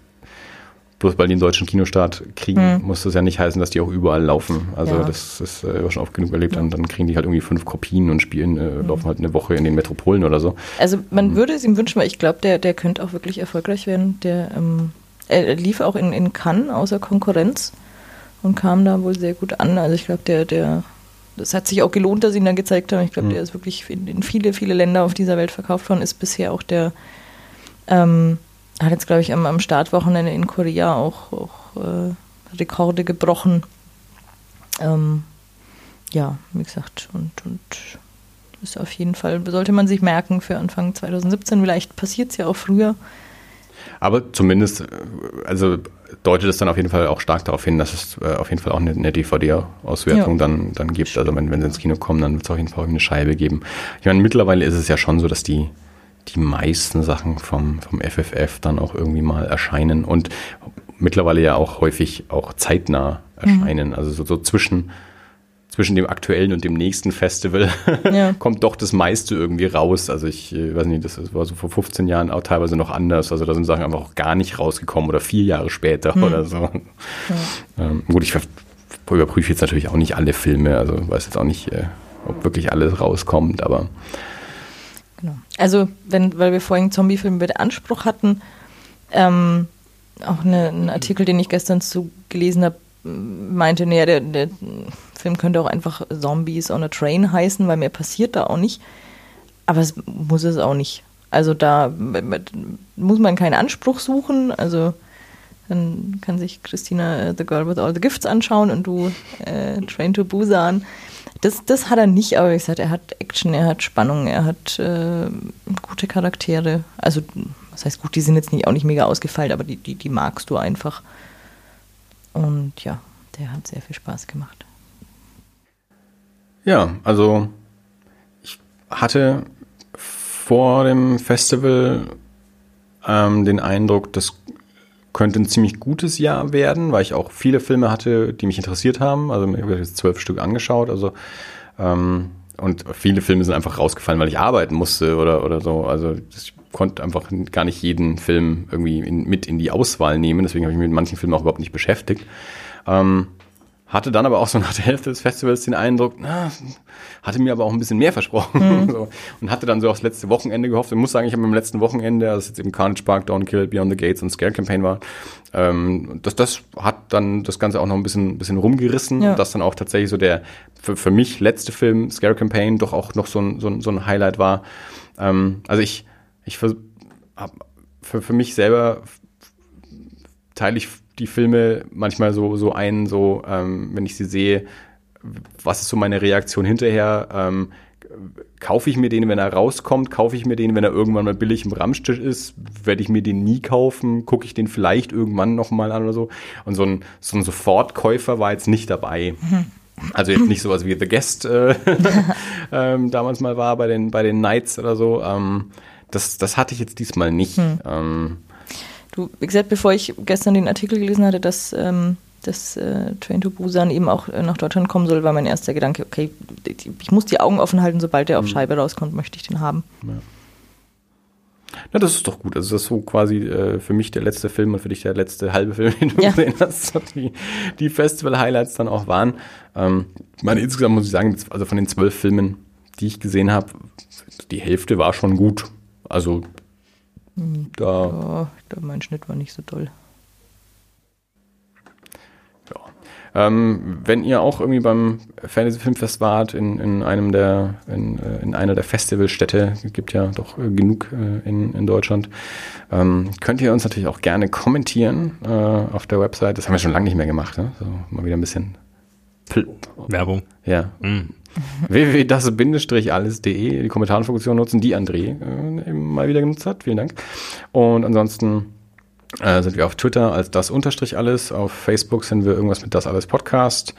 C: bloß weil die einen deutschen Kinostart kriegen, mhm. muss das ja nicht heißen, dass die auch überall laufen. Also ja. das ist äh, schon oft genug erlebt. Dann, dann kriegen die halt irgendwie fünf Kopien und spielen, äh, mhm. laufen halt eine Woche in den Metropolen oder so.
B: Also man mhm. würde es ihm wünschen, weil ich glaube, der, der könnte auch wirklich erfolgreich werden. Der ähm, er lief auch in, in Cannes außer Konkurrenz und kam da wohl sehr gut an. Also ich glaube, der, der, das hat sich auch gelohnt, dass sie ihn dann gezeigt haben. Ich glaube, mhm. der ist wirklich in, in, viele, viele Länder auf dieser Welt verkauft worden, ist bisher auch der, ähm, hat jetzt, glaube ich, am, am Startwochenende in Korea auch, auch äh, Rekorde gebrochen. Ähm, ja, wie gesagt, und, und ist auf jeden Fall, sollte man sich merken für Anfang 2017. Vielleicht passiert es ja auch früher.
C: Aber zumindest, äh, also deutet es dann auf jeden Fall auch stark darauf hin, dass es äh, auf jeden Fall auch eine, eine DVD-Auswertung ja. dann, dann gibt. Also wenn, wenn sie ins Kino kommen, dann wird es auf jeden Fall eine Scheibe geben. Ich meine, mittlerweile ist es ja schon so, dass die, die meisten Sachen vom, vom FFF dann auch irgendwie mal erscheinen und mittlerweile ja auch häufig auch zeitnah erscheinen. Mhm. Also so, so zwischen, zwischen dem aktuellen und dem nächsten Festival ja. kommt doch das meiste irgendwie raus. Also ich äh, weiß nicht, das war so vor 15 Jahren auch teilweise noch anders. Also da sind Sachen einfach auch gar nicht rausgekommen oder vier Jahre später mhm. oder so. Ja. Ähm, gut, ich überprüfe jetzt natürlich auch nicht alle Filme, also weiß jetzt auch nicht, äh, ob wirklich alles rauskommt, aber
B: Genau. Also, wenn, weil wir vorhin Zombiefilme mit Anspruch hatten, ähm, auch eine, ein Artikel, den ich gestern zu gelesen habe, meinte, naja, der, der Film könnte auch einfach Zombies on a Train heißen, weil mehr passiert da auch nicht. Aber es muss es auch nicht. Also da muss man keinen Anspruch suchen. Also dann kann sich Christina uh, The Girl with All the Gifts anschauen und du äh, Train to Busan. Das, das hat er nicht, aber wie gesagt, er hat Action, er hat Spannung, er hat äh, gute Charaktere. Also, was heißt gut, die sind jetzt nicht, auch nicht mega ausgefeilt, aber die, die, die magst du einfach. Und ja, der hat sehr viel Spaß gemacht.
C: Ja, also ich hatte vor dem Festival ähm, den Eindruck, das könnte ein ziemlich gutes Jahr werden, weil ich auch viele Filme hatte, die mich interessiert haben. Also ich habe jetzt zwölf Stück angeschaut. Also ähm, und viele Filme sind einfach rausgefallen, weil ich arbeiten musste oder oder so. Also ich konnte einfach gar nicht jeden Film irgendwie in, mit in die Auswahl nehmen. Deswegen habe ich mich mit manchen Filmen auch überhaupt nicht beschäftigt. Ähm, hatte dann aber auch so nach der Hälfte des Festivals den Eindruck, na, hatte mir aber auch ein bisschen mehr versprochen. Mhm. so, und hatte dann so aufs letzte Wochenende gehofft. Ich muss sagen, ich habe am letzten Wochenende, als jetzt eben Carnage Park, Dawn Kill, Beyond the Gates und Scare Campaign war, ähm, das, das hat dann das Ganze auch noch ein bisschen, bisschen rumgerissen. Ja. dass dann auch tatsächlich so der für, für mich letzte Film, Scare Campaign, doch auch noch so ein, so ein, so ein Highlight war. Ähm, also ich, ich für, für, für mich selber teile ich die Filme manchmal so, so ein, so, ähm, wenn ich sie sehe, was ist so meine Reaktion hinterher? Ähm, kaufe ich mir den, wenn er rauskommt? Kaufe ich mir den, wenn er irgendwann mal billig im Ramstisch ist? Werde ich mir den nie kaufen? Gucke ich den vielleicht irgendwann nochmal an oder so? Und so ein, so ein Sofortkäufer war jetzt nicht dabei. Also jetzt nicht sowas wie The Guest äh, ähm, damals mal war bei den, bei den Knights oder so. Ähm, das, das hatte ich jetzt diesmal nicht. Hm. Ähm,
B: Du, wie gesagt, bevor ich gestern den Artikel gelesen hatte, dass ähm, das äh, Train to Busan eben auch äh, nach Deutschland kommen soll, war mein erster Gedanke, okay, ich muss die Augen offen halten, sobald der auf mhm. Scheibe rauskommt, möchte ich den haben. Ja.
C: Na, das ist doch gut. Also das ist so quasi äh, für mich der letzte Film und für dich der letzte halbe Film, den du ja. gesehen hast, die, die Festival-Highlights dann auch waren. Ähm, ich meine, insgesamt muss ich sagen, also von den zwölf Filmen, die ich gesehen habe, die Hälfte war schon gut. Also
B: da, ja, ich glaube, mein Schnitt war nicht so toll.
C: Ja. Ähm, wenn ihr auch irgendwie beim Fantasy Filmfest wart, in, in einem der, in, äh, in einer der Festivalstädte, es gibt ja doch äh, genug äh, in, in Deutschland, ähm, könnt ihr uns natürlich auch gerne kommentieren äh, auf der Website. Das haben wir schon lange nicht mehr gemacht, ne? so mal wieder ein bisschen
A: Werbung.
C: Ja. Mm www.das-alles.de, die Kommentarfunktion nutzen, die André äh, mal wieder genutzt hat. Vielen Dank. Und ansonsten äh, sind wir auf Twitter als das unterstrich alles. Auf Facebook sind wir irgendwas mit das alles Podcast.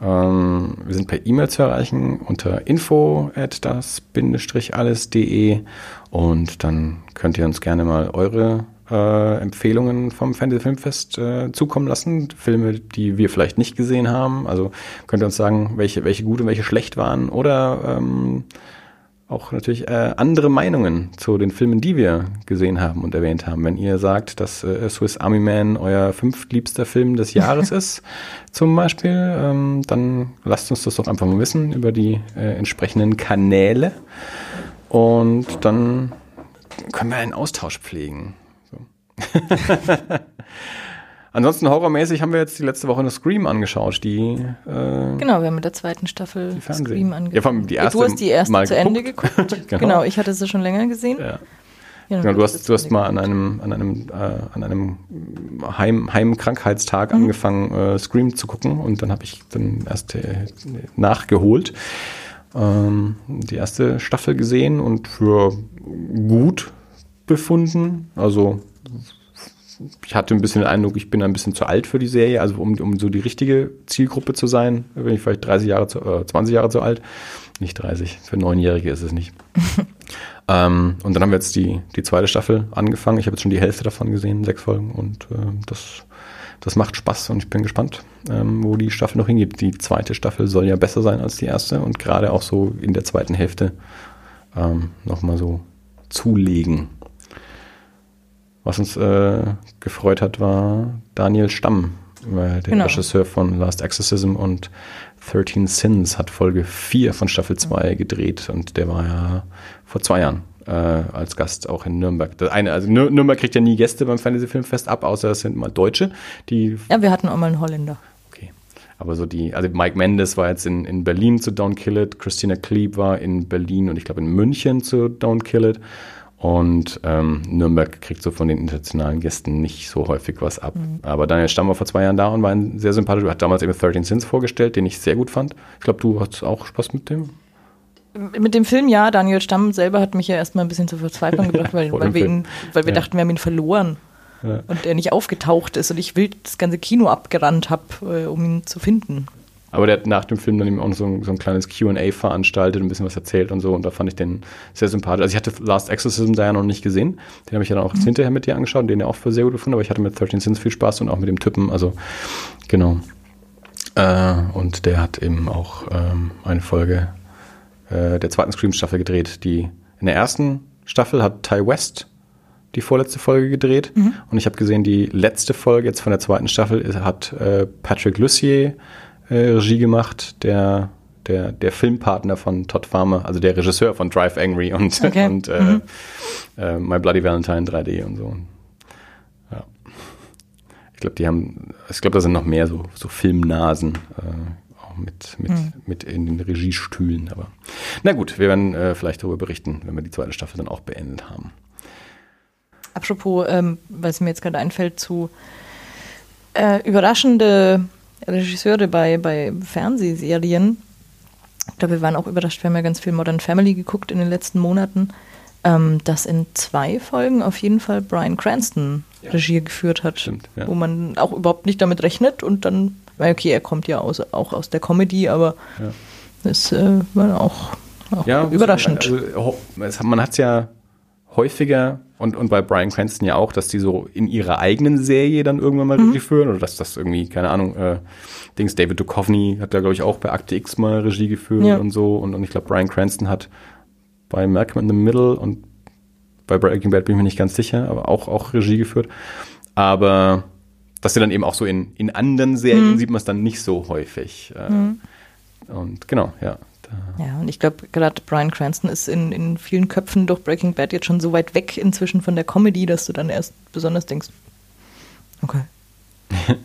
C: Ähm, wir sind per E-Mail zu erreichen unter info at das-alles.de und dann könnt ihr uns gerne mal eure äh, Empfehlungen vom Fantasy Filmfest äh, zukommen lassen. Filme, die wir vielleicht nicht gesehen haben. Also könnt ihr uns sagen, welche, welche gut und welche schlecht waren. Oder ähm, auch natürlich äh, andere Meinungen zu den Filmen, die wir gesehen haben und erwähnt haben. Wenn ihr sagt, dass äh, Swiss Army Man euer fünftliebster Film des Jahres ist, zum Beispiel, ähm, dann lasst uns das doch einfach mal wissen über die äh, entsprechenden Kanäle. Und dann können wir einen Austausch pflegen. Ansonsten horrormäßig haben wir jetzt die letzte Woche eine Scream angeschaut, die
B: äh, Genau, wir haben mit der zweiten Staffel
C: Scream
B: angeschaut.
C: Ja, vor allem die erste
B: du hast die erste mal zu geguckt. Ende geguckt. genau. genau. ich hatte sie schon länger gesehen.
C: Ja. Ja, genau, du hast, du hast mal an einem, an einem, äh, an einem Heim, Heimkrankheitstag mhm. angefangen, äh, Scream zu gucken und dann habe ich dann erst äh, nachgeholt, ähm, die erste Staffel gesehen und für gut befunden. Also ich hatte ein bisschen den Eindruck, ich bin ein bisschen zu alt für die Serie, also um, um so die richtige Zielgruppe zu sein, bin ich vielleicht 30 Jahre zu, äh, 20 Jahre zu alt. Nicht 30, für Neunjährige ist es nicht. Ähm, und dann haben wir jetzt die, die zweite Staffel angefangen. Ich habe jetzt schon die Hälfte davon gesehen, sechs Folgen. Und äh, das, das macht Spaß und ich bin gespannt, ähm, wo die Staffel noch hingeht. Die zweite Staffel soll ja besser sein als die erste und gerade auch so in der zweiten Hälfte ähm, nochmal so zulegen. Was uns äh, gefreut hat, war Daniel Stamm, der genau. Regisseur von Last Exorcism und 13 Sins hat Folge 4 von Staffel 2 gedreht und der war ja vor zwei Jahren äh, als Gast auch in Nürnberg. Das eine, also Nürnberg kriegt ja nie Gäste beim Fantasy Filmfest ab, außer es sind mal Deutsche, die.
B: Ja, wir hatten auch mal einen Holländer.
C: Okay. Aber so die, also Mike Mendes war jetzt in, in Berlin zu Don't Kill It, Christina Klieb war in Berlin und ich glaube in München zu Don't Kill It. Und ähm, Nürnberg kriegt so von den internationalen Gästen nicht so häufig was ab. Mhm. Aber Daniel Stamm war vor zwei Jahren da und war ein sehr sympathischer. Hat damals eben 13 Sins vorgestellt, den ich sehr gut fand. Ich glaube, du hast auch Spaß mit dem.
B: Mit dem Film ja, Daniel Stamm selber hat mich ja erstmal ein bisschen zur Verzweiflung gebracht, weil, weil wir, ihn, weil wir ja. dachten, wir haben ihn verloren. Ja. Und er nicht aufgetaucht ist und ich wild das ganze Kino abgerannt habe, äh, um ihn zu finden.
C: Aber der hat nach dem Film dann eben auch so ein, so ein kleines QA veranstaltet, ein bisschen was erzählt und so. Und da fand ich den sehr sympathisch. Also ich hatte Last Exorcism da ja noch nicht gesehen. Den habe ich ja dann auch mhm. hinterher mit dir angeschaut, den ja auch für sehr gut gefunden. Aber ich hatte mit 13 Sins viel Spaß und auch mit dem Typen. Also genau. Äh, und der hat eben auch ähm, eine Folge äh, der zweiten Scream-Staffel gedreht. Die in der ersten Staffel hat Ty West die vorletzte Folge gedreht. Mhm. Und ich habe gesehen, die letzte Folge jetzt von der zweiten Staffel hat äh, Patrick Lussier äh, Regie gemacht, der, der, der Filmpartner von Todd Farmer, also der Regisseur von Drive Angry und, okay. und äh, mhm. äh, My Bloody Valentine 3D und so. Ja. Ich glaube, die haben, ich glaube, da sind noch mehr so, so Filmnasen. Äh, auch mit, mit, mhm. mit in den Regiestühlen. Aber na gut, wir werden äh, vielleicht darüber berichten, wenn wir die zweite Staffel dann auch beendet haben.
B: Apropos, ähm, was mir jetzt gerade einfällt, zu äh, überraschende Regisseure bei, bei Fernsehserien. Ich glaube, wir waren auch überrascht, wir haben ja ganz viel Modern Family geguckt in den letzten Monaten, ähm, dass in zwei Folgen auf jeden Fall Brian Cranston ja. Regie geführt hat, Stimmt, ja. wo man auch überhaupt nicht damit rechnet und dann, okay, er kommt ja aus, auch aus der Comedy, aber ja. das äh, war auch, auch überraschend.
C: Also, man hat es ja häufiger und, und bei Brian Cranston ja auch, dass die so in ihrer eigenen Serie dann irgendwann mal mhm. Regie führen oder dass das irgendwie, keine Ahnung, äh, Dings, David Duchovny hat da, glaube ich, auch bei Akte X mal Regie geführt ja. und so und, und ich glaube, Brian Cranston hat bei Malcolm in the Middle und bei Breaking Bad bin ich mir nicht ganz sicher, aber auch, auch Regie geführt. Aber dass sie dann eben auch so in, in anderen Serien mhm. sieht man es dann nicht so häufig. Äh, mhm. Und genau, ja.
B: Ja, und ich glaube, gerade Brian Cranston ist in, in vielen Köpfen durch Breaking Bad jetzt schon so weit weg inzwischen von der Comedy, dass du dann erst besonders denkst, okay.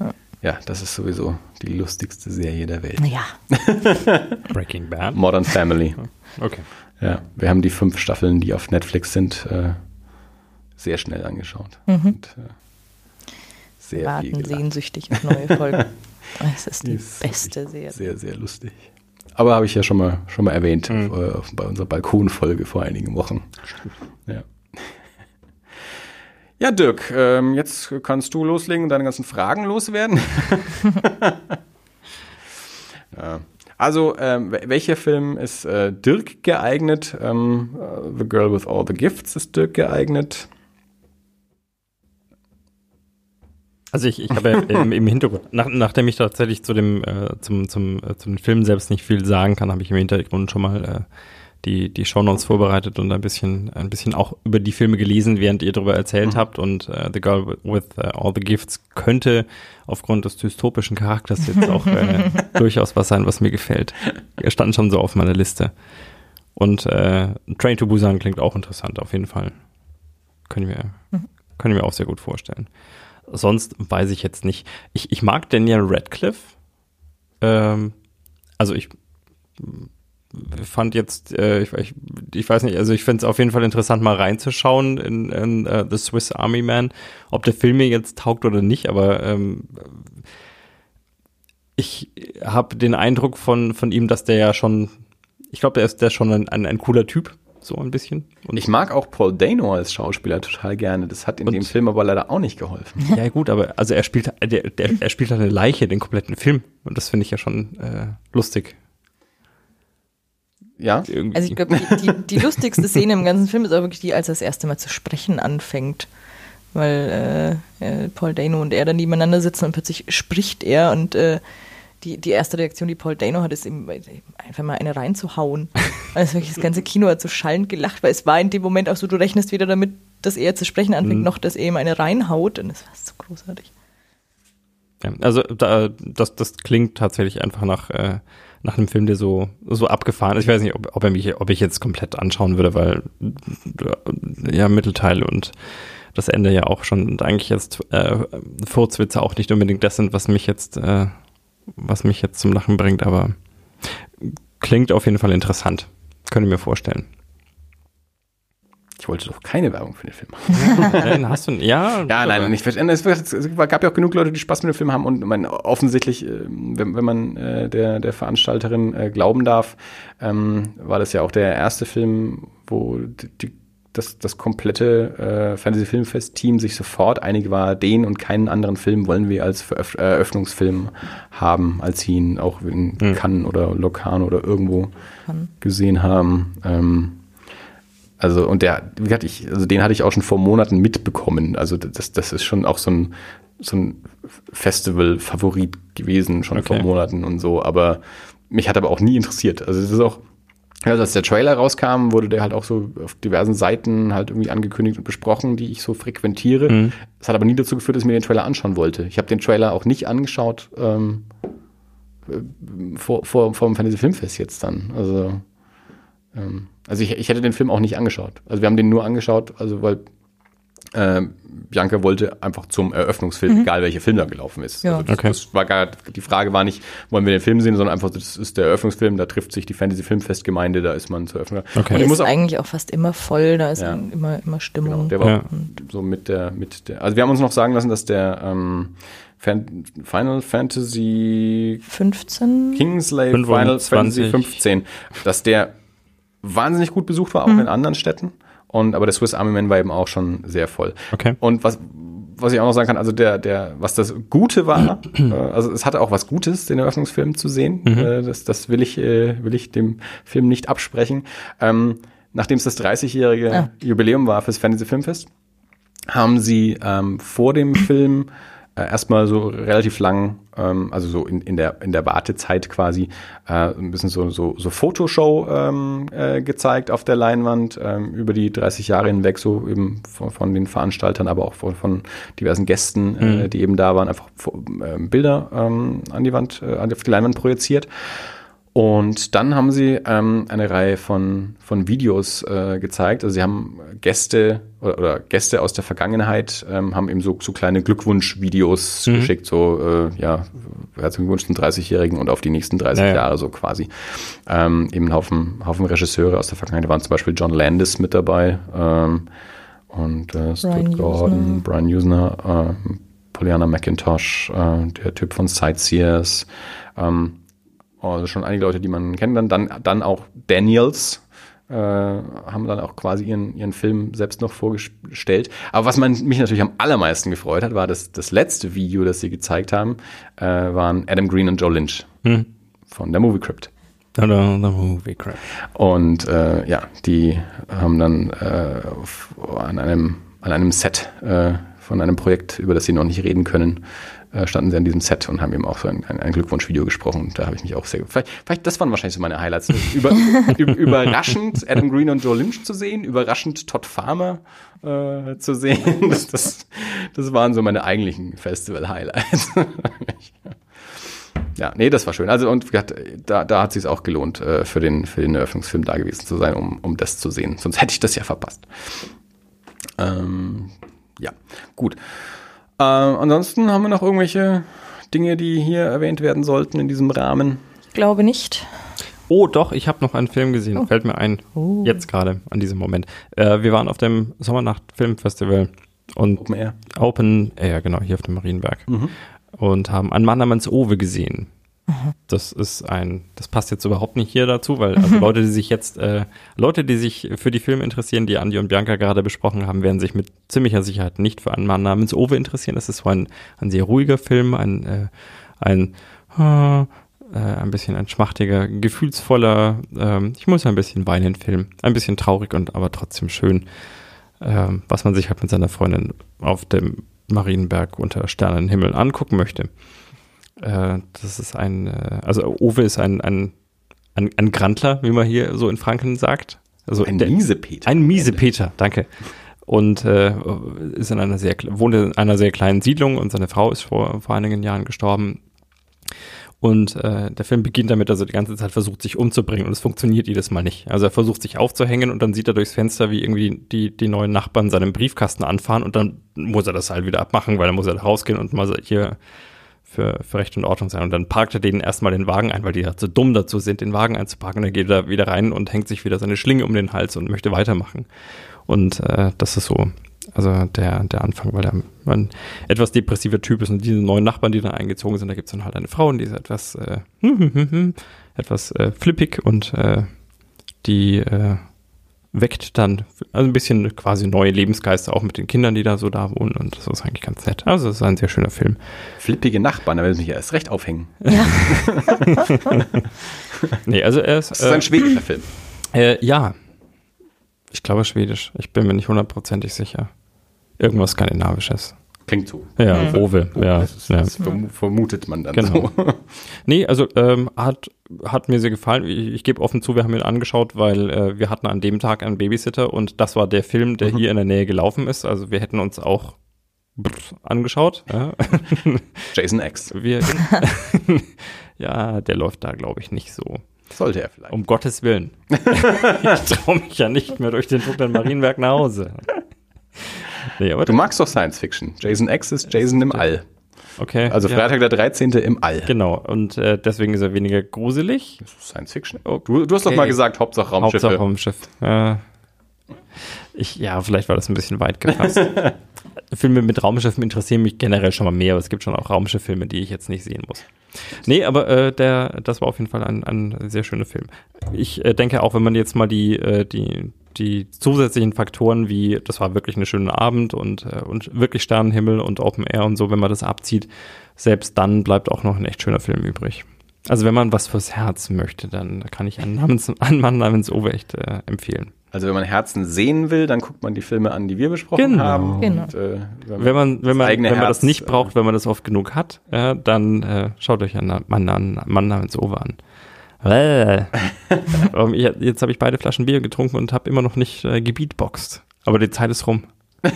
C: ja. ja, das ist sowieso die lustigste Serie der Welt.
B: Ja.
A: Breaking Bad.
C: Modern Family.
A: Okay.
C: Ja, wir haben die fünf Staffeln, die auf Netflix sind, äh, sehr schnell angeschaut. Mhm. Und, äh,
B: sehr Warten sehnsüchtig auf neue Folgen. Es ist die, ist beste Serie.
C: Sehr, sehr lustig. Aber habe ich ja schon mal, schon mal erwähnt mhm. äh, bei unserer Balkonfolge vor einigen Wochen. Ja. Ja, Dirk, ähm, jetzt kannst du loslegen und deine ganzen Fragen loswerden. ja. Also, ähm, welcher Film ist äh, Dirk geeignet? Ähm, uh, the Girl with All the Gifts ist Dirk geeignet.
A: Also ich, ich habe ja im, im, Hintergrund, nach, nachdem ich tatsächlich zu dem, äh, zum, zum, äh, zum Film selbst nicht viel sagen kann, habe ich im Hintergrund schon mal äh, die, die Shownotes vorbereitet und ein bisschen, ein bisschen auch über die Filme gelesen, während ihr darüber erzählt mhm. habt. Und äh, The Girl with uh, All the Gifts könnte aufgrund des dystopischen Charakters jetzt auch äh, durchaus was sein, was mir gefällt. Er stand schon so auf meiner Liste. Und äh, Train to Busan klingt auch interessant, auf jeden Fall. Können wir, mhm. können wir auch sehr gut vorstellen. Sonst weiß ich jetzt nicht. Ich, ich mag Daniel Radcliffe. Ähm, also ich fand jetzt, äh, ich, ich, ich, weiß nicht, also ich finde es auf jeden Fall interessant, mal reinzuschauen in, in uh, The Swiss Army Man, ob der Film mir jetzt taugt oder nicht, aber ähm, ich habe den Eindruck von, von ihm, dass der ja schon, ich glaube, der ist der schon ein, ein, ein cooler Typ so ein bisschen.
C: Und ich mag auch Paul Dano als Schauspieler total gerne. Das hat in dem Film aber leider auch nicht geholfen.
A: Ja gut, aber also er spielt, der, der, er spielt halt eine Leiche den kompletten Film und das finde ich ja schon äh, lustig.
C: ja.
A: irgendwie.
B: Also ich glaube, die, die, die lustigste Szene im ganzen Film ist aber wirklich die, als er das erste Mal zu sprechen anfängt. Weil äh, äh, Paul Dano und er dann nebeneinander sitzen und plötzlich spricht er und äh, die, die erste Reaktion, die Paul Dano hat, ist ihm einfach mal eine reinzuhauen. Also das ganze Kino hat so schallend gelacht, weil es war in dem Moment auch so, du rechnest weder damit, dass er zu sprechen anfängt,
A: Mhm.
B: noch dass er ihm eine reinhaut und das war so großartig.
A: Ja, also da, das, das klingt tatsächlich einfach nach, äh, nach einem Film, der so, so abgefahren ist. Ich weiß nicht, ob, ob, er mich, ob ich jetzt komplett anschauen würde, weil äh, ja, Mittelteil und das Ende ja auch schon und eigentlich jetzt äh, Furzwitze auch nicht unbedingt das sind, was mich jetzt, äh, was mich jetzt zum Lachen bringt, aber klingt auf jeden Fall interessant. Könnte mir vorstellen.
C: Ich wollte doch keine Werbung für den Film machen.
A: Nein, hast du, ja?
C: Ja, nein, nein, ich verstehe. Es es gab ja auch genug Leute, die Spaß mit dem Film haben und man, offensichtlich, äh, wenn, wenn man äh, der, der Veranstalterin äh, glauben darf, ähm, war das ja auch der erste Film, wo die, das, das komplette äh, Fantasy-Filmfest-Team sich sofort einig war, den und keinen anderen Film wollen wir als Veröff Eröffnungsfilm haben, als sie ihn auch in
A: Hm.
C: Cannes oder Locarno oder irgendwo
B: Cannes.
C: gesehen haben. Ähm, also, und der, wie gesagt, ich, also den hatte ich auch schon vor Monaten mitbekommen. Also, das, das ist schon auch so ein, so ein Festival-Favorit gewesen, schon
A: Okay.
C: vor Monaten und so. Aber mich hat aber auch nie interessiert. Also, es ist auch, also als der Trailer rauskam, wurde der halt auch so auf diversen Seiten halt irgendwie angekündigt und besprochen, die ich so frequentiere.
A: Mhm.
C: Es hat aber nie dazu geführt, dass ich mir den Trailer anschauen wollte. Ich habe den Trailer auch nicht angeschaut ähm, äh, vor, vor, vor dem Fantasy Filmfest jetzt dann. Also, ähm, also ich, ich hätte den Film auch nicht angeschaut. Also wir haben den nur angeschaut, also weil äh, Bianca wollte einfach zum Eröffnungsfilm, egal welcher Film da gelaufen ist.
B: Ja.
C: Also das,
A: Okay.
C: das war gar, die Frage war nicht, wollen wir den Film sehen, sondern einfach, das ist der Eröffnungsfilm, da trifft sich die Fantasy Filmfestgemeinde, da ist man zur Eröffnung.
A: Okay.
C: Und
B: Der ist
C: auch,
B: eigentlich auch fast immer voll, da ist
C: Ja.
B: immer, immer Stimmung.
C: Genau, der war
A: Ja.
C: so mit der, mit der, also wir haben uns noch sagen lassen, dass der ähm, Fan, Final Fantasy
B: 15?
C: Kingsley Final
A: 25.
C: Fantasy 15, dass der wahnsinnig gut besucht war, auch in anderen Städten. Und, aber der Swiss Army Man war eben auch schon sehr voll.
A: Okay.
C: Und was, was ich auch noch sagen kann, also der, der, was das Gute war, äh, also es hatte auch was Gutes, den Eröffnungsfilm zu sehen. Äh, das, das will ich, äh, will ich dem Film nicht absprechen. Ähm, nachdem es das 30-jährige
B: Ah.
C: Jubiläum war fürs Fantasy Filmfest, haben sie ähm, vor dem Film äh, erstmal so relativ lang, ähm, also so in, in, der, in der Wartezeit quasi, äh, ein bisschen so, so, so Fotoshow ähm, äh, gezeigt auf der Leinwand ähm, über die 30 Jahre hinweg, so eben von, von den Veranstaltern, aber auch von, von diversen Gästen, äh, die eben da waren, einfach ähm, Bilder ähm, an die Wand, äh, auf die Leinwand projiziert. Und dann haben sie ähm, eine Reihe von, von Videos äh, gezeigt. Also sie haben Gäste oder, oder Gäste aus der Vergangenheit ähm, haben eben so, so kleine Glückwunschvideos geschickt, so äh, ja, herzlichen Glückwunsch zum 30-Jährigen und auf die nächsten 30
A: Ja, ja.
C: Jahre so quasi. Ähm, eben ein Haufen, Haufen Regisseure aus der Vergangenheit. Da waren zum Beispiel John Landis mit dabei ähm, und äh, Stuart
B: Brian
C: Gordon,
B: Usner.
C: Brian Usner, äh, Pollyanna McIntosh, äh, der Typ von Sightseers, ähm, also schon einige Leute, die man kennt. Dann, dann, dann auch Daniels äh, haben dann auch quasi ihren, ihren Film selbst noch vorgestellt. Aber was man, mich natürlich am allermeisten gefreut hat, war das, das letzte Video, das sie gezeigt haben, äh, waren Adam Green und Joe Lynch
A: Hm.
C: von der Movie Crypt.
A: The, the movie crap.
C: Und äh, ja, die haben dann äh, auf, an, einem, an einem Set äh, von einem Projekt, über das sie noch nicht reden können, äh, standen sie an diesem Set und haben eben auch so ein, ein, ein Glückwunschvideo gesprochen. Und da habe ich mich auch sehr vielleicht, vielleicht das waren wahrscheinlich so meine Highlights. Über, überraschend Adam Green und Joe Lynch zu sehen, überraschend Todd Farmer äh, zu sehen. Das, das, das waren so meine eigentlichen Festival-Highlights. Ja, nee, das war schön. Also und da, da hat es sich auch gelohnt, äh, für, den, für den Eröffnungsfilm da gewesen zu sein, um, um das zu sehen. Sonst hätte ich das ja verpasst. Ähm, ja, gut. Äh, ansonsten haben wir noch irgendwelche Dinge, die hier erwähnt werden sollten in diesem Rahmen.
B: Ich glaube nicht.
A: Oh, doch, ich habe noch einen Film gesehen.
B: Oh.
A: Fällt mir ein.
B: Oh.
A: Jetzt gerade, an diesem Moment. Äh, wir waren auf dem Sommernacht Filmfestival und
C: Open Air.
A: Open Air, genau, hier auf dem Marienberg. Und haben einen Mann namens Owe gesehen. Das ist ein, das passt jetzt überhaupt nicht hier dazu, weil also Leute, die sich jetzt, äh, Leute, die sich für die Filme interessieren, die Andi und Bianca gerade besprochen haben, werden sich mit ziemlicher Sicherheit nicht für einen Mann namens Owe interessieren. Das ist so ein, ein sehr ruhiger Film, ein, äh, ein äh, äh, ein bisschen ein schmachtiger, gefühlsvoller, ähm, ich muss ein bisschen weinen Film. Ein bisschen traurig und aber trotzdem schön, ähm, was man sich halt mit seiner Freundin auf dem Marienberg unter Sternenhimmel angucken möchte. Äh, das ist ein, äh, also Owe ist ein, ein, ein, ein Grantler, wie man hier so in Franken sagt. Also
C: Ein
A: der-
C: Miesepeter.
A: Ein Miesepeter, danke. Und äh, ist in einer sehr, wohnt in einer sehr kleinen Siedlung und seine Frau ist vor, vor einigen Jahren gestorben. Und äh, der Film beginnt damit, dass er die ganze Zeit versucht, sich umzubringen und es funktioniert jedes Mal nicht. Also er versucht sich aufzuhängen und dann sieht er durchs Fenster, wie irgendwie die, die neuen Nachbarn seinen Briefkasten anfahren und dann muss er das halt wieder abmachen, weil dann muss er rausgehen und mal hier für, für Recht und Ordnung sein. Und dann parkt er denen erstmal den Wagen ein, weil die halt so dumm dazu sind, den Wagen einzuparken. Und dann geht er wieder rein und hängt sich wieder seine Schlinge um den Hals und möchte weitermachen. Und äh, das ist so, also der, der Anfang, weil er ein etwas depressiver Typ ist und diese neuen Nachbarn, die dann eingezogen sind, da gibt es dann halt eine Frau und die ist etwas, äh, etwas äh, flippig und äh, die äh, weckt dann also ein bisschen quasi neue Lebensgeister auch mit den Kindern, die da so da wohnen und das ist eigentlich ganz nett. Also es ist ein sehr schöner Film.
C: Flippige Nachbarn, da will ich mich ja erst recht aufhängen.
B: Ja.
A: Nee, also er ist,
C: Das ist ein
A: äh,
C: schwedischer Film.
A: äh, ja, ich glaube Schwedisch. Ich bin mir nicht hundertprozentig sicher. Irgendwas Skandinavisches.
C: Klingt so.
A: Ja,
B: Mhm.
A: Owe. Ja,
C: Das,
A: ja.
C: das verm vermutet man dann
A: Genau.
C: so.
A: Nee, also ähm, hat, hat mir sehr gefallen. Ich, ich gebe offen zu, wir haben ihn angeschaut, weil äh, wir hatten an dem Tag einen Babysitter und das war der Film, der
C: Mhm.
A: hier in der Nähe gelaufen ist. Also wir hätten uns auch angeschaut. Ja,
C: Jason X.
A: wir, ja der läuft da, glaube ich, nicht so.
C: Sollte er vielleicht.
A: Um Gottes Willen. ich traue mich ja nicht mehr durch den dunklen Marienberg nach Hause. Nee,
C: Du magst doch Science Fiction. Jason X ist Jason im All.
A: okay.
C: Also
A: ja,
C: Freitag der 13. im All.
A: Genau, und äh, deswegen ist er weniger gruselig.
C: Science Fiction.
A: Oh,
C: Du, du hast doch mal gesagt, Hauptsache Raumschiffe.
A: Hauptsache Raumschiff. Ja. Ich, ja, vielleicht war das ein bisschen weit gefasst. Filme mit Raumschiffen interessieren mich generell schon mal mehr, aber es gibt schon auch Raumschifffilme, die ich jetzt nicht sehen muss. Nee, aber äh, der, das war auf jeden Fall ein, ein sehr schöner Film. Ich äh, denke auch, wenn man jetzt mal die, äh, die, die zusätzlichen Faktoren wie, das war wirklich ein schöner Abend und, äh, und wirklich Sternenhimmel und Open Air und so, wenn man das abzieht, selbst dann bleibt auch noch ein echt schöner Film übrig. Also wenn man was fürs Herz möchte, dann kann ich einen, namens, einen Mann namens Owe echt äh, empfehlen.
C: Also wenn man Herzen sehen will, dann guckt man die Filme an, die wir besprochen
A: Genau.
C: haben.
B: Genau.
C: Und, äh,
A: Wenn man, wenn man, wenn man das
C: Herz,
A: nicht
C: äh,
A: braucht, wenn man das oft genug hat, ja, dann äh, schaut euch einen Mann, an, Mann namens Owe an. Äh. Jetzt habe ich beide Flaschen Bier getrunken und habe immer noch nicht äh, gebeatboxt. Aber die Zeit ist rum.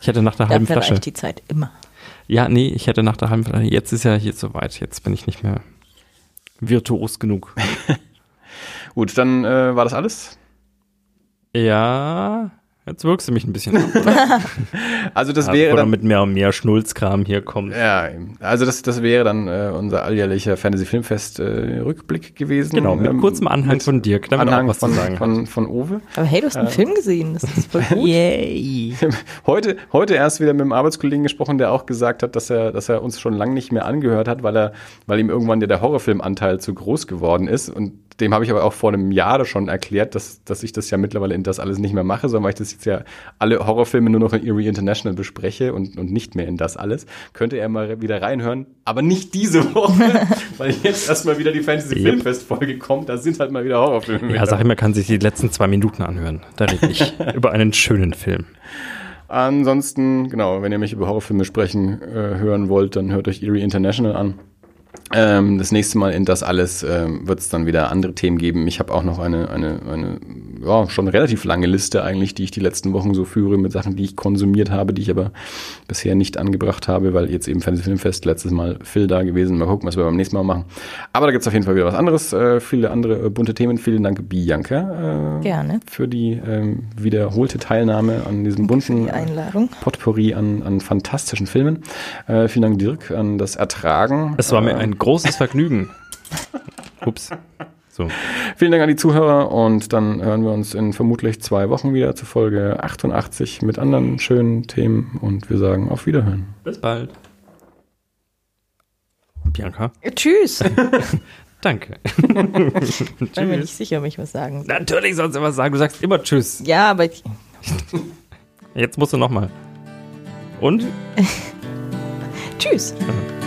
A: Ich hätte nach der halben
B: Dafür
A: Flasche.
B: reicht die Zeit immer.
A: Ja, nee, ich hätte nach der halben Flasche. Jetzt ist ja hier soweit. Jetzt bin ich nicht mehr virtuos genug.
C: Gut, dann äh, war das alles.
A: Ja, jetzt wirkst du mich ein bisschen ab.
C: Also das
A: Ja,
C: wäre
A: bevor
C: dann
A: mit mehr und mehr Schnulzkram hier kommt.
C: Ja, also das, das wäre dann äh, unser alljährlicher Fantasy Filmfest äh, Rückblick gewesen.
A: Genau, mit
C: Ähm,
A: kurzem Anhang
C: mit
A: von Dirk, damit
C: Anhang
A: auch was
C: von,
A: zu sagen
C: von,
A: hat.
C: von Owe.
B: Aber hey, du hast einen Film gesehen, das ist voll gut.
A: Yay.
C: Heute, heute erst wieder mit einem Arbeitskollegen gesprochen, der auch gesagt hat, dass er, dass er uns schon lange nicht mehr angehört hat, weil er, weil ihm irgendwann der, der Horrorfilmanteil zu groß geworden ist. Und dem habe ich aber auch vor einem Jahr schon erklärt, dass, dass ich das ja mittlerweile in das alles nicht mehr mache, sondern weil ich das jetzt ja alle Horrorfilme nur noch in Erie International bespreche und, und nicht mehr in das alles. Könnte er mal wieder reinhören, aber nicht diese Woche, weil jetzt erstmal wieder die Fantasy. Filmfest-Folge kommt. Da sind halt mal wieder Horrorfilme.
A: Ja, sag ich mal, kann sich die letzten zwei Minuten anhören. Da rede ich über einen schönen Film.
C: Ansonsten, genau, wenn ihr mich über Horrorfilme sprechen äh, hören wollt, dann hört euch Erie International an. Ähm, das nächste Mal in das alles ähm, wird es dann wieder andere Themen geben. Ich habe auch noch eine, eine, eine ja, schon relativ lange Liste eigentlich, die ich die letzten Wochen so führe mit Sachen, die ich konsumiert habe, die ich aber bisher nicht angebracht habe, weil jetzt eben Fantasy Filmfest letztes Mal Phil da gewesen. Mal gucken, was wir beim nächsten Mal machen. Aber da gibt's auf jeden Fall wieder was anderes, äh, viele andere äh, bunte Themen. Vielen Dank, Bianca, äh,
B: Gerne.
C: für die ähm, wiederholte Teilnahme an diesem
B: Danke
C: bunten
B: die Einladung.
C: Potpourri an, an fantastischen Filmen. Äh, vielen Dank, Dirk, an das Ertragen.
A: Es war mir
C: äh,
A: ein großes Vergnügen. Ups. So.
C: Vielen Dank an die Zuhörer und dann hören wir uns in vermutlich zwei Wochen wieder zu Folge 88 mit anderen schönen Themen und wir sagen auf Wiederhören.
A: Bis bald. Bianca,
B: Tschüss.
A: danke.
B: Ich bin mir nicht sicher, ob ich was sagen soll.
A: Natürlich sollst du was sagen. Du sagst immer Tschüss.
B: Ja, aber ich,
A: Jetzt musst du nochmal. Und?
B: tschüss.
A: Aha.